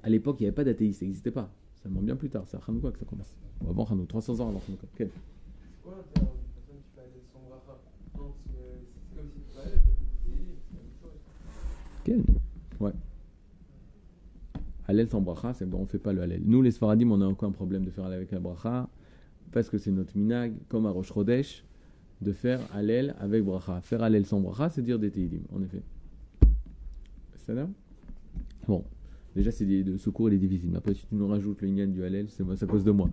À l'époque, il n'y avait pas d'athéisme, ça n'existait pas. Ça Tellement bien plus tard, c'est à Hanouka que ça commence. Ou avant Hanouka, 300 ans avant Hanouka. Quel C'est quoi l'intérêt d'une personne qui bracha Non, parce que c'est comme si tu parlais, c'est la même chose. Quel Ouais. Hallel sans bracha, c'est bon, on fait pas le Hallel. Nous, les Sfaradim, on a encore un problème de faire Hallel avec la bracha, parce que c'est notre minag, comme à Rosh Chodesh, de faire Hallel avec bracha. Faire Hallel sans bracha, c'est dire des Teilim, en effet. C'est là Bon. Déjà, c'est de secours et des difficiles. Après, si tu nous rajoutes le Inyan du Hallel, c'est à cause de moi.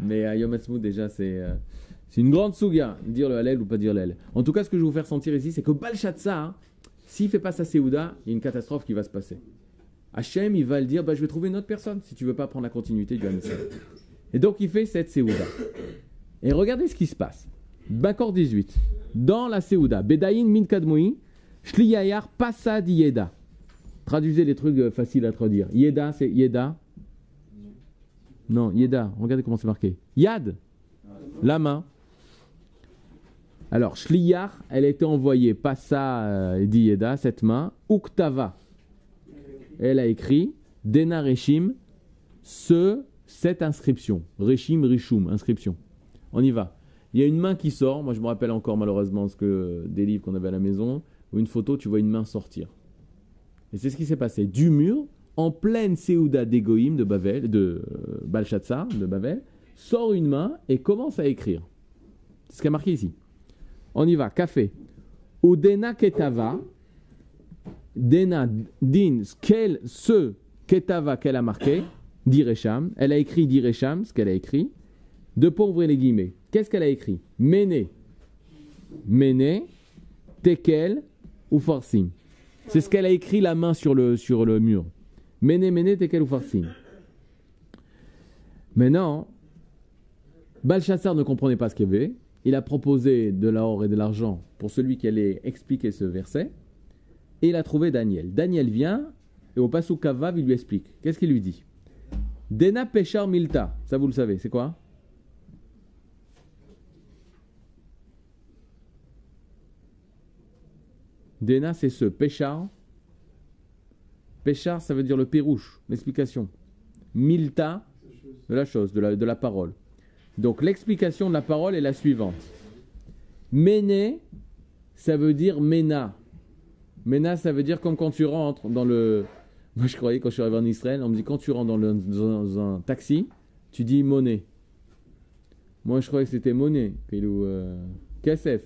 Mais à Yom Ha'atzmaut, déjà, c'est euh, c'est une grande souga, dire le Hallel ou pas dire le. En tout cas, ce que je vais vous faire sentir ici, c'est que Balshatsa, hein, s'il fait pas sa Seouda, il y a une catastrophe qui va se passer. Hachem, il va le dire, bah, je vais trouver une autre personne si tu veux pas prendre la continuité du Hamisra. Et donc, il fait cette Seouda. Et regardez ce qui se passe. Bakor 18. Dans la Seouda, Bedaïn min kadmoui, Shliyayar Passad Yeda. Traduisez les trucs euh, faciles à traduire. Yeda, c'est Yeda. Non, Yeda. Regardez comment c'est marqué. Yad, la main. Alors, Shliyar, elle a été envoyée, Passa euh, dit Yeda, cette main. Uktava, elle a écrit Dena Reshim, ce, cette inscription. Reshim, Rishum, inscription. On y va. Il y a une main qui sort. Moi, je me rappelle encore malheureusement ce que, des livres qu'on avait à la maison, où une photo, tu vois une main sortir. Et c'est ce qui s'est passé. Du mur, en pleine Seouda d'Egoïm de Bavel, de euh, de Bavel, sort une main et commence à écrire. C'est ce qui est marqué ici. On y va. Café. Udena Ketava. Dena din quel, ce Ketava qu'elle a marqué, Diresham. Elle a écrit Diresham, ce qu'elle a écrit. De pas ouvrir les guillemets. Qu'est-ce qu'elle a écrit? Méné. Méné, Tekel ou Farsim? C'est ce qu'elle a écrit la main sur le, mur. Méné, Méné, Tekel ou Farsim? Maintenant, Balchassar ne comprenait pas ce qu'il y avait. Il a proposé de l'or et de l'argent pour celui qui allait expliquer ce verset. Et il a trouvé Daniel. Daniel vient et au Pasuk Kavav, il lui explique. Qu'est-ce qu'il lui dit? Dena Peshar Milta. Ça, vous le savez, c'est quoi? Dena, c'est ce. Peshar. Peshar, ça veut dire le pérouche. L'explication. Milta, de la chose, de la, de la parole. Donc l'explication de la parole est la suivante. Méné, ça veut dire Mena. Mena, ça veut dire comme quand tu rentres dans le. Moi, je croyais quand je suis arrivé en Israël, on me dit quand tu rentres dans, dans un taxi, tu dis monnaie. Moi, je croyais que c'était monnaie. Ou euh, KSF.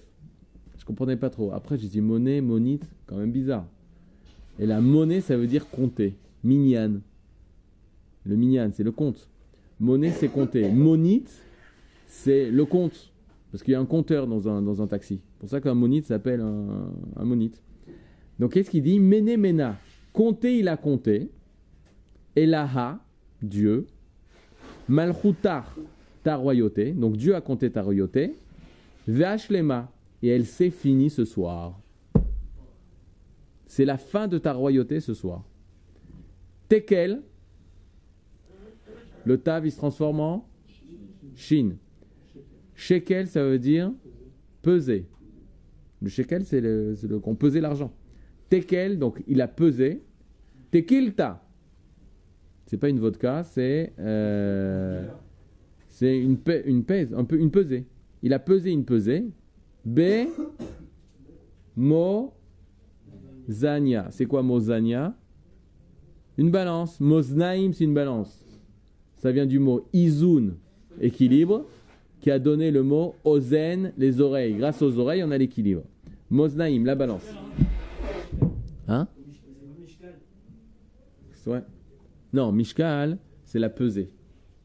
Je comprenais pas trop. Après, j'ai dit monnaie, monite, quand même bizarre. Et la monnaie, ça veut dire compter. Minyan. Le minyan, c'est le compte. Monnaie, c'est compter. Monite, c'est le compte. Parce qu'il y a un compteur dans un, dans un taxi. C'est pour ça qu'un monite s'appelle un monite. Donc qu'est-ce qu'il dit? Méné Ména. Compter, il a compté. Elaha, Dieu. Malchutar, ta royauté. Donc Dieu a compté ta royauté. Ve'ashlema. Et elle s'est finie ce soir. C'est la fin de ta royauté ce soir. Tekel. Le tav, il se transforme en Shin. Shekel, ça veut dire peser. Le shekel, c'est le, c'est le qu'on pesait l'argent. Tekel, donc il a pesé. Tekilta. C'est pas une vodka, c'est euh, c'est une, une pèse, un peu une pesée. Il a pesé une pesée. B. Mo. Zania. C'est quoi Mozania? Une balance. Moznaim, c'est une balance. Ça vient du mot izun, équilibre, qui a donné le mot ozen, les oreilles. Grâce aux oreilles, on a l'équilibre. Moznaim, la balance. Hein? Ouais. Non, Mishkal, c'est la pesée.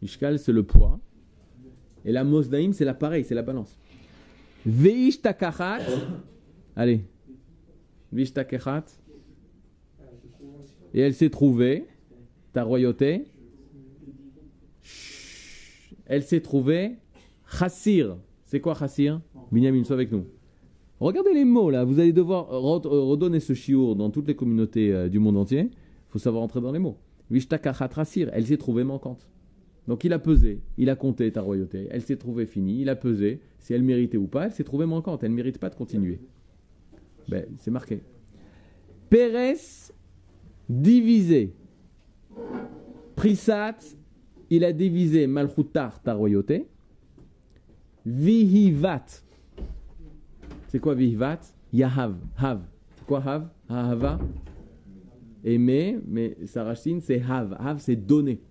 Mishkal, c'est le poids. Et la Moznaim, c'est l'appareil, c'est la balance. Veish takachat. Allez. Veish takachat. Et elle s'est trouvée, ta royauté. Elle s'est trouvée chassir. C'est quoi chassir? Binyamin, sois avec nous. Regardez les mots là, vous allez devoir re- redonner ce chiour dans toutes les communautés euh, du monde entier. Il faut savoir entrer dans les mots. Elle s'est trouvée manquante. Donc il a pesé, il a compté ta royauté, elle s'est trouvée finie, il a pesé, si elle méritait ou pas, elle s'est trouvée manquante, elle ne mérite pas de continuer. Ben, c'est marqué. Pérez divisé. Prisat il a divisé Malchutar, ta royauté. Vihivat. C'est quoi Vihivat Yahav. Hav. C'est quoi Hav? Ahava. Aimer, mais sa racine c'est Hav. Hav c'est donner.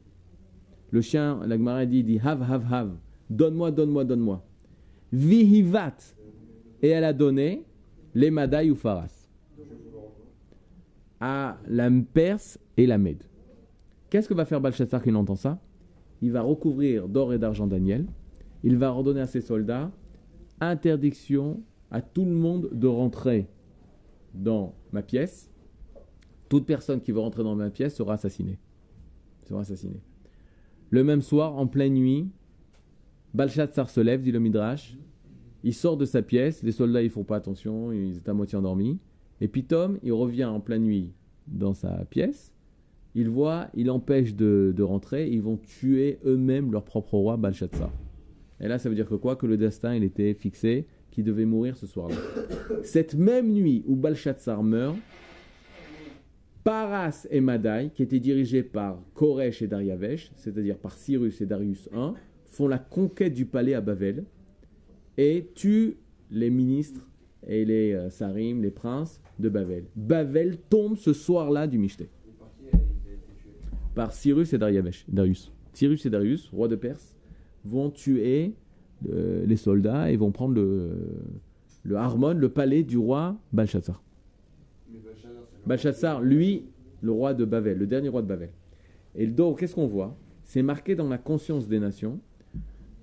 Le chien, la Gemara dit, dit Hav, Hav, Hav. Donne-moi, donne-moi, donne-moi. Vihivat. Et elle a donné les Madaï ou Faras à la Perse et la Mède. Qu'est-ce que va faire Balchassar quand il entend ça? Il va recouvrir d'or et d'argent Daniel. Il va ordonner à ses soldats interdiction à tout le monde de rentrer dans ma pièce. Toute personne qui veut rentrer dans ma pièce sera assassinée. Sera assassinée. Le même soir, en pleine nuit, Balchassar se lève, dit le Midrash. Il sort de sa pièce. Les soldats, ils font pas attention. Ils étaient à moitié endormis. Et puis Tom, il revient en pleine nuit dans sa pièce. Il voit, il empêche de, rentrer. Ils vont tuer eux-mêmes leur propre roi, Balchassar. Et là, ça veut dire que quoi? Que le destin, il était fixé, qu'il devait mourir ce soir-là. Cette même nuit où Balchassar meurt, Paras et Madaï, qui étaient dirigés par Koresh et Dariavesh, c'est-à-dire par Cyrus et Darius I, font la conquête du palais à Bavel et tuent les ministres et les euh, sarim, les princes de Bavel. Bavel tombe ce soir-là du Michté. Par qui Cyrus et Dariavesh, Darius. Cyrus et Darius, rois de Perse, vont tuer euh, les soldats et vont prendre le, le Harmon, le palais du roi le- Balchassar, lui, le roi de Bavel, le dernier roi de Bavel. Et donc, qu'est-ce qu'on voit? C'est marqué dans la conscience des nations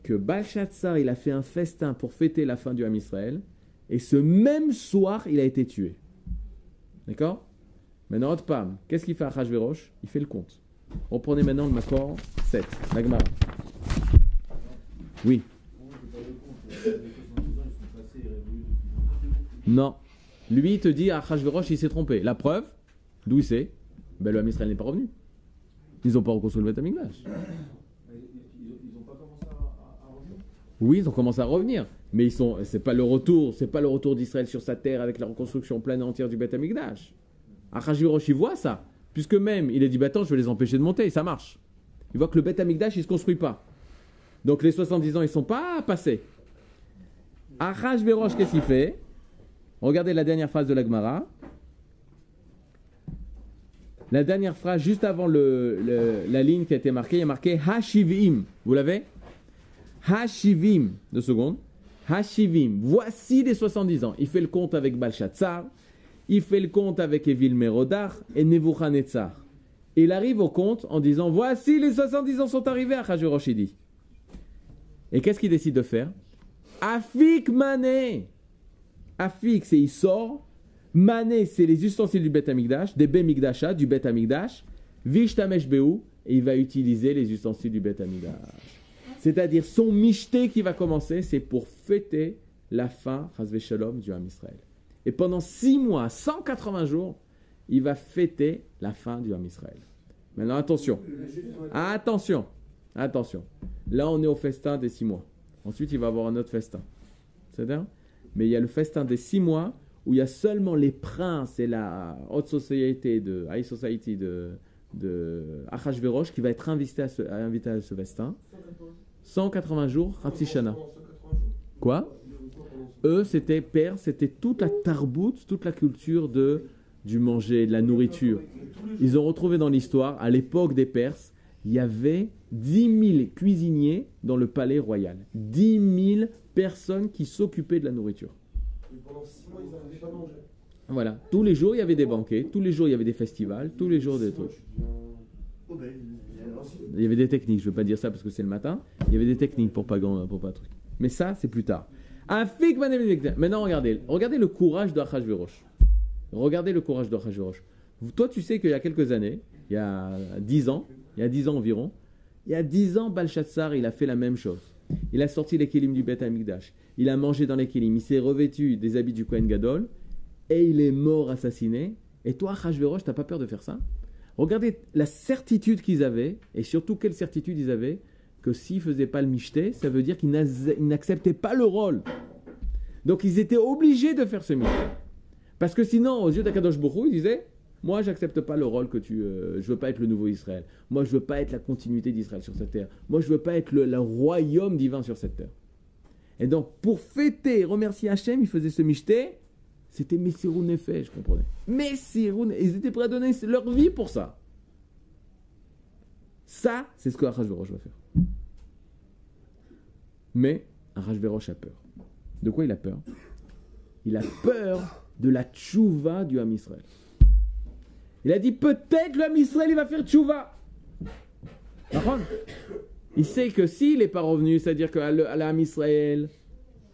que Balchassar, il a fait un festin pour fêter la fin du Ham Israël, et ce même soir, il a été tué. D'accord? Maintenant, Pam, qu'est-ce qu'il fait à Hachvérosh Il fait le compte. Reprenez maintenant le Makor 7, la. Oui. Non. Lui, il te dit, Achashverosh, il s'est trompé. La preuve, d'où il sait? Ben, Le Israël n'est pas revenu. Ils n'ont pas reconstruit le revenir Oui, ils ont commencé à revenir. Mais ils sont, c'est pas le retour, c'est pas le retour d'Israël sur sa terre avec la reconstruction pleine et entière du Beth Amikdash. Achashverosh, il voit ça. Puisque même, il a dit, bah attends, je vais les empêcher de monter, et ça marche. Il voit que le Beth Amikdash, il se construit pas. Donc les 70 ans, ils sont pas passés. Achashverosh, qu'est-ce qu'il fait? Regardez la dernière phrase de la Gemara. La dernière phrase, juste avant la ligne qui a été marquée, il y a marqué Hashivim. Vous l'avez? Hashivim. Deux secondes. Hashivim. Voici les 70 ans. Il fait le compte avec Balshazzar. Il fait le compte avec Evil Merodach et Nebuchadnezzar. Il arrive au compte en disant Voici les 70 ans sont arrivés à Khajurash-Idi. Et qu'est-ce qu'il décide de faire? Afik Mané. Afik, c'est il sort. Mané, c'est les ustensiles du Bet Amigdash, des Bet Migdasha, du Bet Amigdash. Vishtamesh Behu, et il va utiliser les ustensiles du Bet Amigdash. C'est-à-dire son michté qui va commencer, c'est pour fêter la fin, Chazve Shalom, du Ham Israël. Et pendant 6 mois, 180 jours, il va fêter la fin du Ham Israël. Maintenant, attention. Attention. Attention. Là, on est au festin des 6 mois. Ensuite, il va avoir un autre festin. C'est-à-dire Mais il y a le festin des 6 mois où il y a seulement les princes et la haute société de high society de, Achashverosh qui va être invité à ce, invité à ce festin. 180 jours, Hatzishana. Quoi? Eux, c'était père, c'était toute la tarbout, toute la culture de du manger, de la nourriture. Ils ont retrouvé dans l'histoire, à l'époque des Perses, il y avait 10 000 cuisiniers dans le palais royal. 10 000 personnes qui s'occupaient de la nourriture. Pendant 6 mois, ils n'arrivaient pas à manger. Voilà. Tous les jours, il y avait des banquets. Tous les jours, il y avait des festivals. Tous les jours, des trucs. Oh, ben, Il y avait des techniques. Je ne veux pas dire ça parce que c'est le matin. Il y avait des techniques pour pas pour pas truc. Mais ça, c'est plus tard. Maintenant, regardez. Regardez le courage de Achashverosh. Regardez le courage de Achashverosh. Vous- Toi, tu sais qu'il y a quelques années, il y a 10 ans, il y a 10 ans environ, il y a 10 ans, Balshazzar, il a fait la même chose. Il a sorti les du Beth Amikdash. Il a mangé dans les. Il s'est revêtu des habits du Kohen Gadol. Et il est mort assassiné. Et toi, Achashverosh, t'as pas peur de faire ça? Regardez la certitude qu'ils avaient, et surtout quelle certitude ils avaient, que s'ils faisaient pas le michté, ça veut dire qu'ils n'acceptaient pas le rôle. Donc ils étaient obligés de faire ce michté. Parce que sinon, aux yeux d'Akadosh Bokhu, ils disaient Moi, j'accepte pas le rôle que tu. euh, je veux pas être le nouveau Israël. Moi, je veux pas être la continuité d'Israël sur cette terre. Moi, je veux pas être le, royaume divin sur cette terre. Et donc, pour fêter remercier Hachem, ils faisaient ce michté. C'était Messirou Nefesh, je comprenais. Messirou Nefesh. Ils étaient prêts à donner leur vie pour ça. Ça, c'est ce que Achashverosh va faire. Mais Achashverosh a peur. De quoi il a peur? Il a peur de la tchouva du Ham Israël. Il a dit peut-être Ham Israël il va faire tchouva. Il sait que s'il n'est pas revenu, c'est-à-dire qu'à l'Am Israël,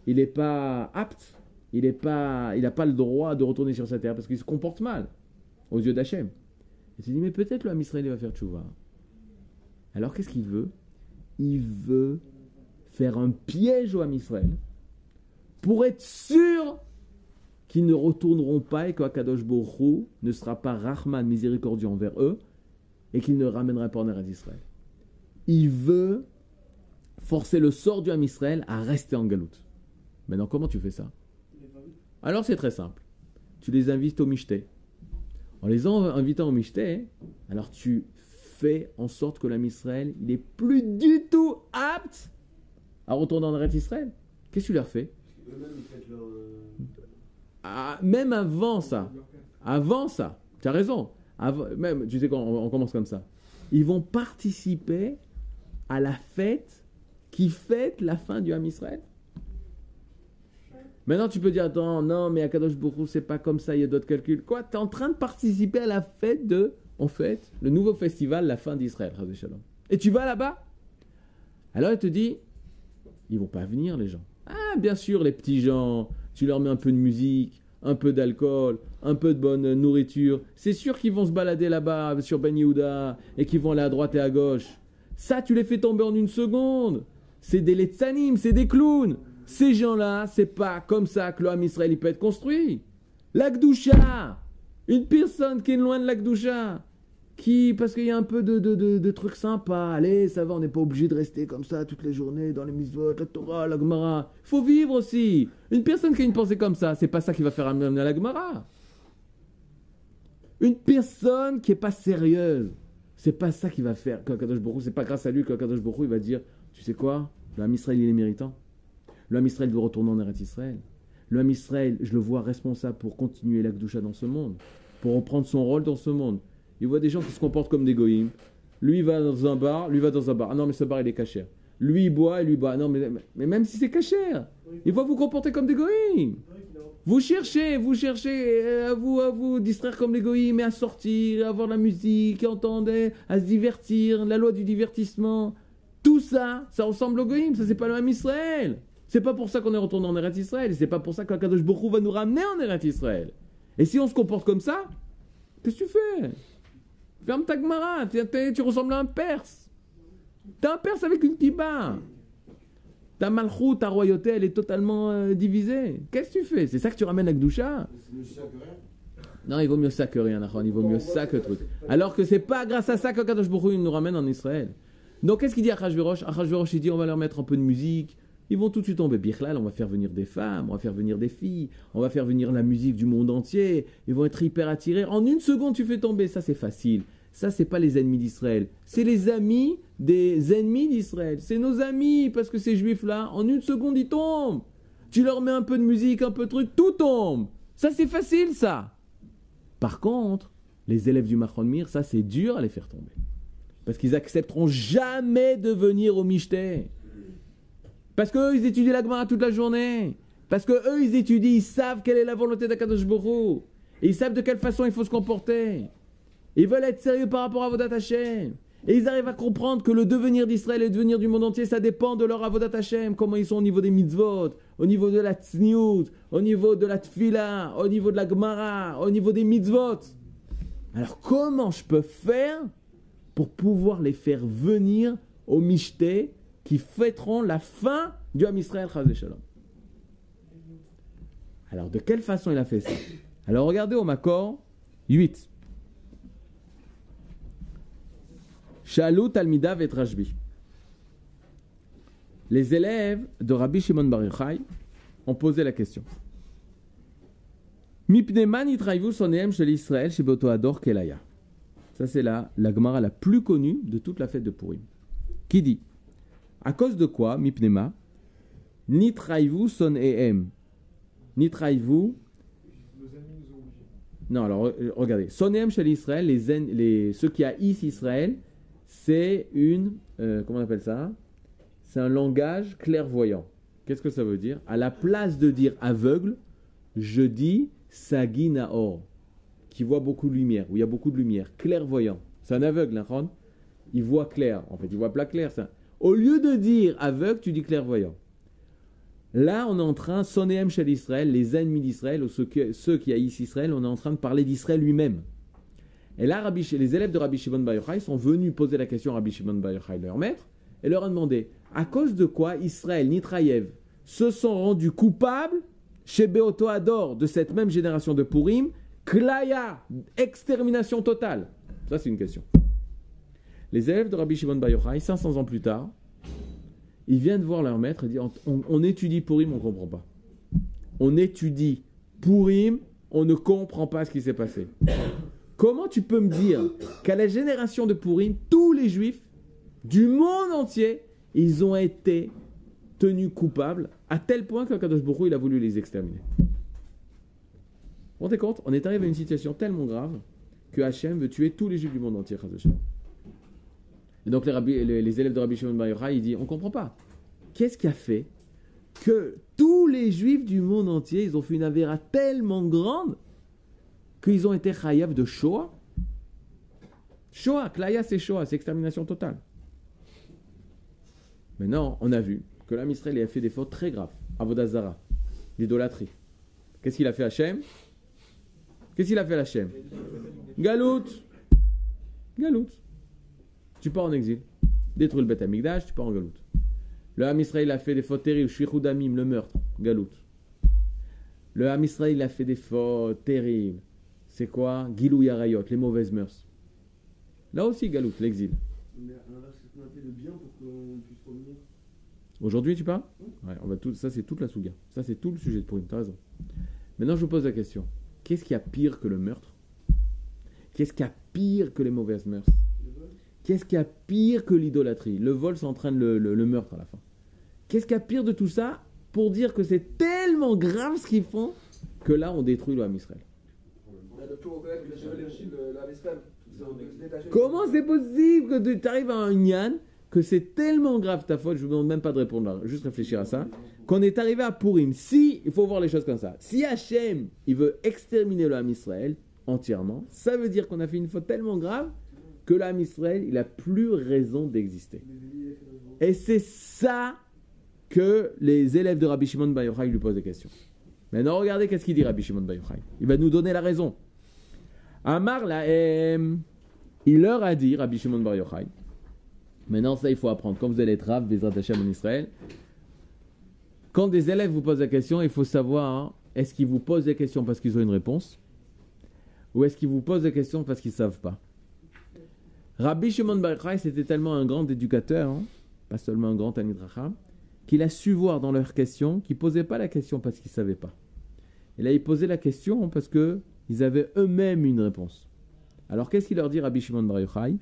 il n'est pas apte, il n'a pas, il a pas le droit de retourner sur sa terre parce qu'il se comporte mal aux yeux d'Hachem. Il s'est dit mais peut-être Ham Israël il va faire tchouva. Alors qu'est-ce qu'il veut? Il veut faire un piège au Israël pour être sûr qu'ils ne retourneront pas et qu'Akadosh Borou ne sera pas Rahman miséricordieux envers eux et qu'il ne ramènera pas en Eretz Israël. Il veut forcer le sort du Ham Israël à rester en galoute. Maintenant, comment tu fais ça? Alors c'est très simple. Tu les invites au Mishté. En les invitant au Mishté, alors tu fais en sorte que l'Am Israël, il est plus du tout apte à retourner en Eretz Israël. Qu'est-ce que tu leur fais? Ah, même avant ça, avant ça, tu as raison. Avant- même, tu sais quand on, commence comme ça. Ils vont participer à la fête qui fête la fin du Ham Israël. Maintenant, tu peux dire, attends, non, mais Akadosh Bourou, c'est pas comme ça, il y a d'autres calculs. Quoi Tu es en train de participer à la fête de, en fait, le nouveau festival, la fin d'Israël. Et tu vas là-bas? Alors, il te dit, ils vont pas venir, les gens. Ah, bien sûr, les petits gens, tu leur mets un peu de musique, un peu d'alcool, un peu de bonne nourriture. C'est sûr qu'ils vont se balader là-bas sur Ben Yehuda et qu'ils vont aller à droite et à gauche. Ça, tu les fais tomber en une seconde. C'est des letzanim, c'est des clowns. Ces gens-là, c'est pas comme ça que Ham Israël peut être construit. L'Akdoucha, une personne qui est loin de l'Akdoucha, qui, parce qu'il y a un peu de, de, de- trucs sympas, allez, ça va, on n'est pas obligé de rester comme ça toute les journées dans les mitzvot, la Torah, la Gemara. Faut vivre aussi. Une personne qui a une pensée comme ça, c'est pas ça qui va faire amener à la Gemara. Une personne qui est pas sérieuse, c'est pas ça qui va faire Kadosh c'est pas grâce à lui que Kadosh Hu, il va dire, tu sais quoi, Ham Israël il est méritant. Ham Israël doit retourner en Eretz Israël. Ham Israël, je le vois responsable pour continuer l'Akdoucha dans ce monde, pour reprendre son rôle dans ce monde. Il voit des gens qui se comportent comme des goïms. Lui il va dans un bar, lui va dans un bar. Ah non, mais ce bar il est cachère. Lui il boit lui boit. Non, mais, mais même si c'est cachère, il va vous comporter comme des goïms. Vous cherchez, vous cherchez euh, à vous, à vous distraire comme les goïms, et à sortir, à avoir de la musique, à entendre, à se divertir, la loi du divertissement. Tout ça, ça ressemble au goïm, ça c'est pas le même Israël. C'est pas pour ça qu'on est retourné en Eretz Israël, c'est pas pour ça qu'Akadosh Baruch Hu va nous ramener en Eretz Israël. Et si on se comporte comme ça, qu'est-ce que tu fais? Ferme ta t'es- tu ressembles à un Perse. T'es un Perse avec une kibba. Ta malchut, ta royauté, elle est totalement euh, divisée. Qu'est-ce que tu fais? C'est ça que tu ramènes à Gdoucha? Non, il vaut mieux ça que rien, Nachon. Il vaut mieux ça que truc. Alors que c'est pas grâce à ça que Kadosh nous ramène en Israël. Donc qu'est-ce qu'il dit à Achashverosh? Achashverosh, il dit on va leur mettre un peu de musique. Ils vont tout de suite tomber. Bichlal, on va faire venir des femmes, on va faire venir des filles, on va faire venir la musique du monde entier. Ils vont être hyper attirés. En une seconde, tu fais tomber. Ça, c'est facile. Ça, c'est pas les ennemis d'Israël. C'est les amis des ennemis d'Israël. C'est nos amis, parce que ces juifs-là, en une seconde, ils tombent. Tu leur mets un peu de musique, un peu de truc, tout tombe. Ça, c'est facile, ça. Par contre, les élèves du Machon Mir, ça, c'est dur à les faire tomber. Parce qu'ils accepteront jamais de venir au Michté. Parce qu'eux, ils étudient la Gemara toute la journée. Parce qu'eux, ils étudient, ils savent quelle est la volonté d'Akadosh Borou. Ils savent de quelle façon il faut se comporter. Ils veulent être sérieux par rapport à Avodat Hashem. Et ils arrivent à comprendre que le devenir d'Israël et le devenir du monde entier, ça dépend de leur Avodat Hashem. Comment ils sont au niveau des mitzvot, au niveau de la tzniut, au niveau de la tfila, au niveau de la Gemara, au niveau des mitzvot. Alors comment je peux faire pour pouvoir les faire venir au Mishté qui fêteront la fin du Ham Israël Shalom Alors de quelle façon il a fait ça? Alors regardez au Makor 8. Shalou Talmidav et. Les élèves de Rabbi Shimon Bar Yochai ont posé la question. Ador. Ça, c'est la, la Gemara la plus connue de toute la fête de Purim. Qui dit? À cause de quoi, Mipnema Nitraivu son ont obligés. Non, alors euh, regardez. Soneem shel Israël, les, ceux qui haïssent Israël, c'est une. euh, comment on appelle ça? C'est un langage clairvoyant. Qu'est-ce que ça veut dire? À la place de dire aveugle, je dis Sagi Naor, qui voit beaucoup de lumière, où il y a beaucoup de lumière. Clairvoyant. C'est un aveugle, hein, Ron Il voit clair. En fait, il voit pas clair. Ça. Au lieu de dire aveugle, tu dis clairvoyant. Là, on est en train, Sonéem chez Israël, les ennemis d'Israël, ou ceux, qui haïssent Israël, on est en train de parler d'Israël lui-même. Et là, Rabbi, les élèves de Rabbi Shimon Bar Yochai sont venus poser la question à Rabbi Shimon Bar Yochai, leur maître, et leur a demandé à cause de quoi Israël, Nitraïev, se sont rendus coupables chez Beoto Ador de cette même génération de Purim, Klaya, extermination totale? Ça, c'est une question. Les élèves de Rabbi Shimon Bar Yochai, 500 ans plus tard, ils viennent voir leur maître et disent on, étudie Purim, on ne comprend pas. On étudie Purim, on ne comprend pas ce qui s'est passé. Comment tu peux me dire qu'à la génération de Purim, tous les juifs du monde entier, ils ont été tenus coupables à tel point que Kadosh Hu, il a voulu les exterminer. Rendez compte? On est arrivé à une situation tellement grave que Hachem veut tuer tous les juifs du monde entier. Et donc les, élèves de Rabbi Shimon Bar Yochai, ils disent, on comprend pas. Qu'est-ce qui a fait que tous les juifs du monde entier, ils ont fait une avéra tellement grande qu'ils ont été chayav de Shoah? Shoah, Klaya c'est Shoah, c'est extermination totale. Maintenant, on a vu que l'âme a fait des fautes très graves. Avodazara, l'idolâtrie. Qu'est-ce qu'il a fait Hachem? Qu'est-ce qu'il a fait Hachem? Galout Galout. Tu pars en exil. Détruis le Beth Amikdash, tu pars en Galout. Le Ham Israël a fait des fautes terribles. Shvichud Damim, le meurtre. Galout. Le Ham Israël a fait des fautes terribles. C'est quoi? Gilou Yarayot, les mauvaises mœurs. Là aussi, Galout, l'exil. Mais à l'inverse, qu'est-ce qu'on a fait de bien pour qu'on puisse revenir Aujourd'hui, tu parles Ouais, on va tout, ça c'est toute la souga. Ça c'est tout le sujet de Purim, t'as raison. Maintenant, je vous pose la question. Qu'est-ce qu'il y a pire que le meurtre? Qu'est-ce qu'il y a pire que les mauvaises mœurs? Qu'est-ce qu'il y a pire que l'idolâtrie? Le vol s'entraîne le, le- le meurtre à la fin. Qu'est-ce qu'il y a pire de tout ça pour dire que c'est tellement grave ce qu'ils font que là on détruit Ham Israël? Comment c'est possible que tu arrives à un Yann que c'est tellement grave ta faute, je vous demande même pas de répondre là, juste réfléchir à ça, qu'on est arrivé à Purim. Si, il faut voir les choses comme ça, si Hachem, il veut exterminer le Ham Israël entièrement, ça veut dire qu'on a fait une faute tellement grave que Ham Israël, il a plus raison d'exister. Et c'est ça que les élèves de Rabbi Shimon Bar Yochai lui posent des questions. Maintenant, regardez qu'est-ce qu'il dit Rabbi Shimon Bar Yochai. Il va nous donner la raison. Amar Lahem, il leur a dit, Rabbi Shimon Bar Yochai, maintenant ça il faut apprendre, quand vous allez être Rav, Bezrat Hashem en Israël, quand des élèves vous posent la question, il faut savoir, hein, est-ce qu'ils vous posent des questions parce qu'ils ont une réponse ou est-ce qu'ils vous posent des questions parce qu'ils ne savent pas? Rabbi Shimon Bar c'était tellement un grand éducateur, hein, pas seulement un grand Racham, qu'il a su voir dans leurs questions qu'ils ne posaient pas la question parce qu'ils ne savaient pas. Et là, ils posaient la question parce que ils avaient eux-mêmes une réponse. Alors, qu'est-ce qu'il leur dit Rabbi Shimon Bar Yochai?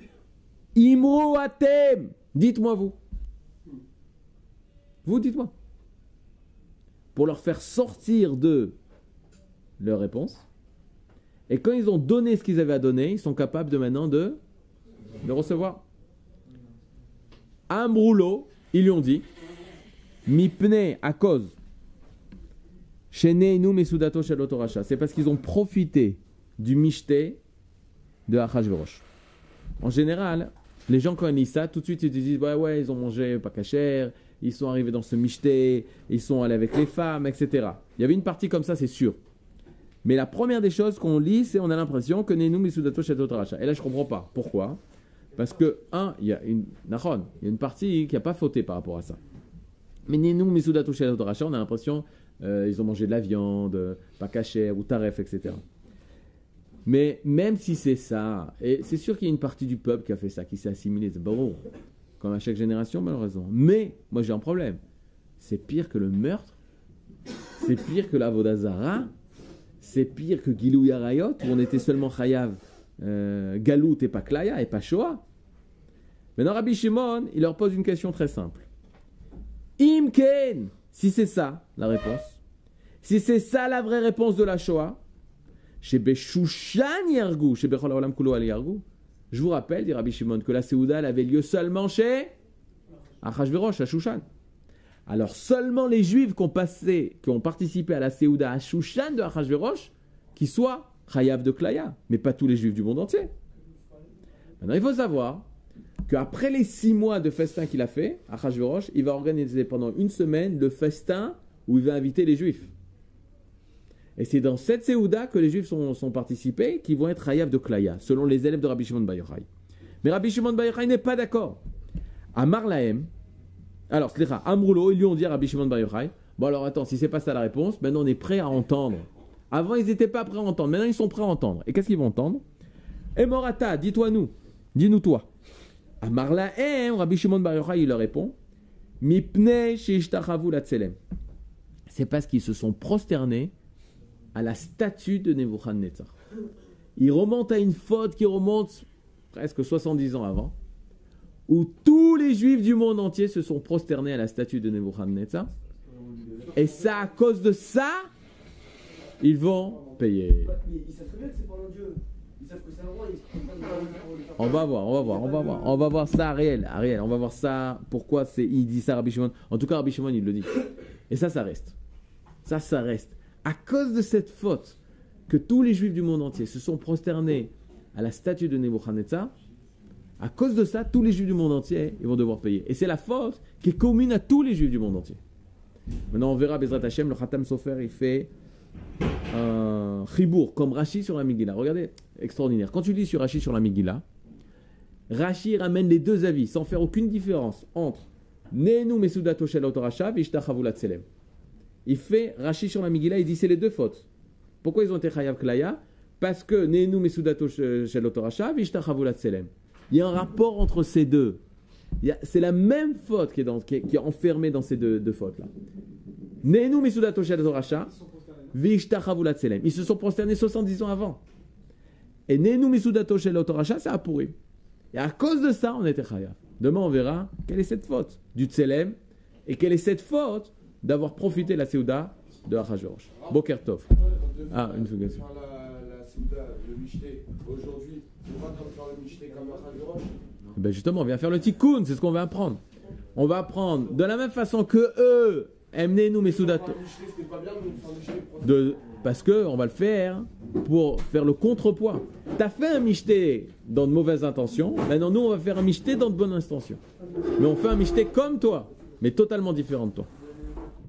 Dites-moi vous. Vous, dites-moi. Pour leur faire sortir de leur réponse. Et quand ils ont donné ce qu'ils avaient à donner, ils sont capables de maintenant de, de recevoir. Amroulo, ils lui ont dit Mipne à cause. Mesudato Shalotoracha. C'est parce qu'ils ont profité du Mishté de Achashverosh. En général, les gens quand ils lisent ça, tout de suite ils disent ouais ouais ils ont mangé pas cachère, ils sont arrivés dans ce Mishté, ils sont allés avec les femmes, etc. Il y avait une partie comme ça, c'est sûr. Mais la première des choses qu'on lit, c'est on a l'impression que Nenu Mesudato Shalotoracha. Et là je comprends pas. Pourquoi Parce que un, il y a une il y a une partie qui n'a pas fauté par rapport à ça. Mais Nenu Mesudato Shalotoracha, on a l'impression euh, ils ont mangé de la viande, euh, pas cachère ou taref, etc. Mais même si c'est ça, et c'est sûr qu'il y a une partie du peuple qui a fait ça, qui s'est assimilé, c'est bon, comme à chaque génération malheureusement. Mais moi j'ai un problème. C'est pire que le meurtre, c'est pire que la vodazara, c'est c'est pire que Gilou Yarayot, où on était seulement Chayav euh, Galout et pas Klaya et pas Shoah. Maintenant, Rabbi Shimon, il leur pose une question très simple. Imken, si c'est ça la réponse, si c'est ça la vraie réponse de la Shoah, chez Beshushan Yargou, chez Kulo Al Yargou, je vous rappelle, dit Rabbi Shimon, que la Séouda avait lieu seulement chez Achashverosh, à Shushan. Alors seulement les Juifs qui ont, passé, qui ont participé à la Séouda à Shushan de Achashverosh, qui soient Chayav de Klaya, mais pas tous les Juifs du monde entier. Maintenant, il faut savoir qu'après les six mois de festin qu'il a fait, à Achashverosh, il va organiser pendant une semaine le festin où il va inviter les Juifs. Et c'est dans cette Séouda que les Juifs sont, sont participés qui vont être Chayav de Klaya, selon les élèves de Rabbi Shimon Bar Yochai. Mais Rabbi Shimon Bar Yochai n'est pas d'accord. À Marlahem, alors, Amroulo, ils lui ont dit à Rabbi Shimon Bar Yochai, bon alors attends, si c'est pas ça la réponse, maintenant on est prêt à entendre. Avant, ils n'étaient pas prêts à entendre, maintenant ils sont prêts à entendre. Et qu'est-ce qu'ils vont entendre Emorata, dis-toi nous, dis-nous toi. À Marlahem, Rabbi Shimon Bar Yochai, il leur répond. C'est parce qu'ils se sont prosternés à la statue de Nebuchadnezzar. Il remonte à une faute qui remonte presque 70 ans avant, où tous les juifs du monde entier se sont prosternés à la statue de Nebuchadnezzar. Et ça, à cause de ça, ils vont payer. Ils savent très bien que c'est un dieu. Ils savent que c'est un roi, ils se prennent pas de pour le faire. On va voir, on va voir, on va voir. On va voir ça, Ariel, Ariel, on va voir ça, pourquoi c'est, il dit ça Rabbi Shimon. En tout cas, Rabbi Shimon, il le dit. Et ça, ça reste. Ça, ça reste. À cause de cette faute, que tous les juifs du monde entier se sont prosternés à la statue de Nebuchadnezzar, à cause de ça, tous les juifs du monde entier, ils vont devoir payer. Et c'est la faute qui est commune à tous les juifs du monde entier. Maintenant, on verra, Bezrat Hashem, le Khatam Sofer, il fait un chibour, comme Rashi sur la Megillah. Regardez, extraordinaire. Quand tu lis sur Rashi sur la Megillah, Rashi ramène les deux avis, sans faire aucune différence entre Neenu Mesudato Shel Vishtachavu Latselem. Il fait Rashi sur la Megillah, il dit c'est les deux fautes. Pourquoi ils ont été Chayav Klaya? Parce que Neenu Mesudato Shel Vishtachavu Latselem. Il y a un rapport entre ces deux. C'est la même faute qui est, enfermée dans ces deux, fautes-là. Neenu Mesudato Shel Latselem. Ils se sont prosternés 70 ans avant. Et Nenu Misudato Shel c'est à Purim. Et à cause de ça, on était chayav. Demain, on verra quelle est cette faute du Tselem et quelle est cette faute d'avoir profité de la Séouda de Achashverosh. Boker Tov. Ah, une Michté, aujourd'hui, on va comme faire le comme Khajorosh. Ben justement, on vient faire le tikkun, c'est ce qu'on va apprendre. On va apprendre de la même façon que eux, le Michté pour De, parce que on va le faire pour faire le contrepoids. T'as fait un michté dans de mauvaises intentions, maintenant nous on va faire un michté dans de bonnes intentions. Mais on fait un michté comme toi, mais totalement différent de toi.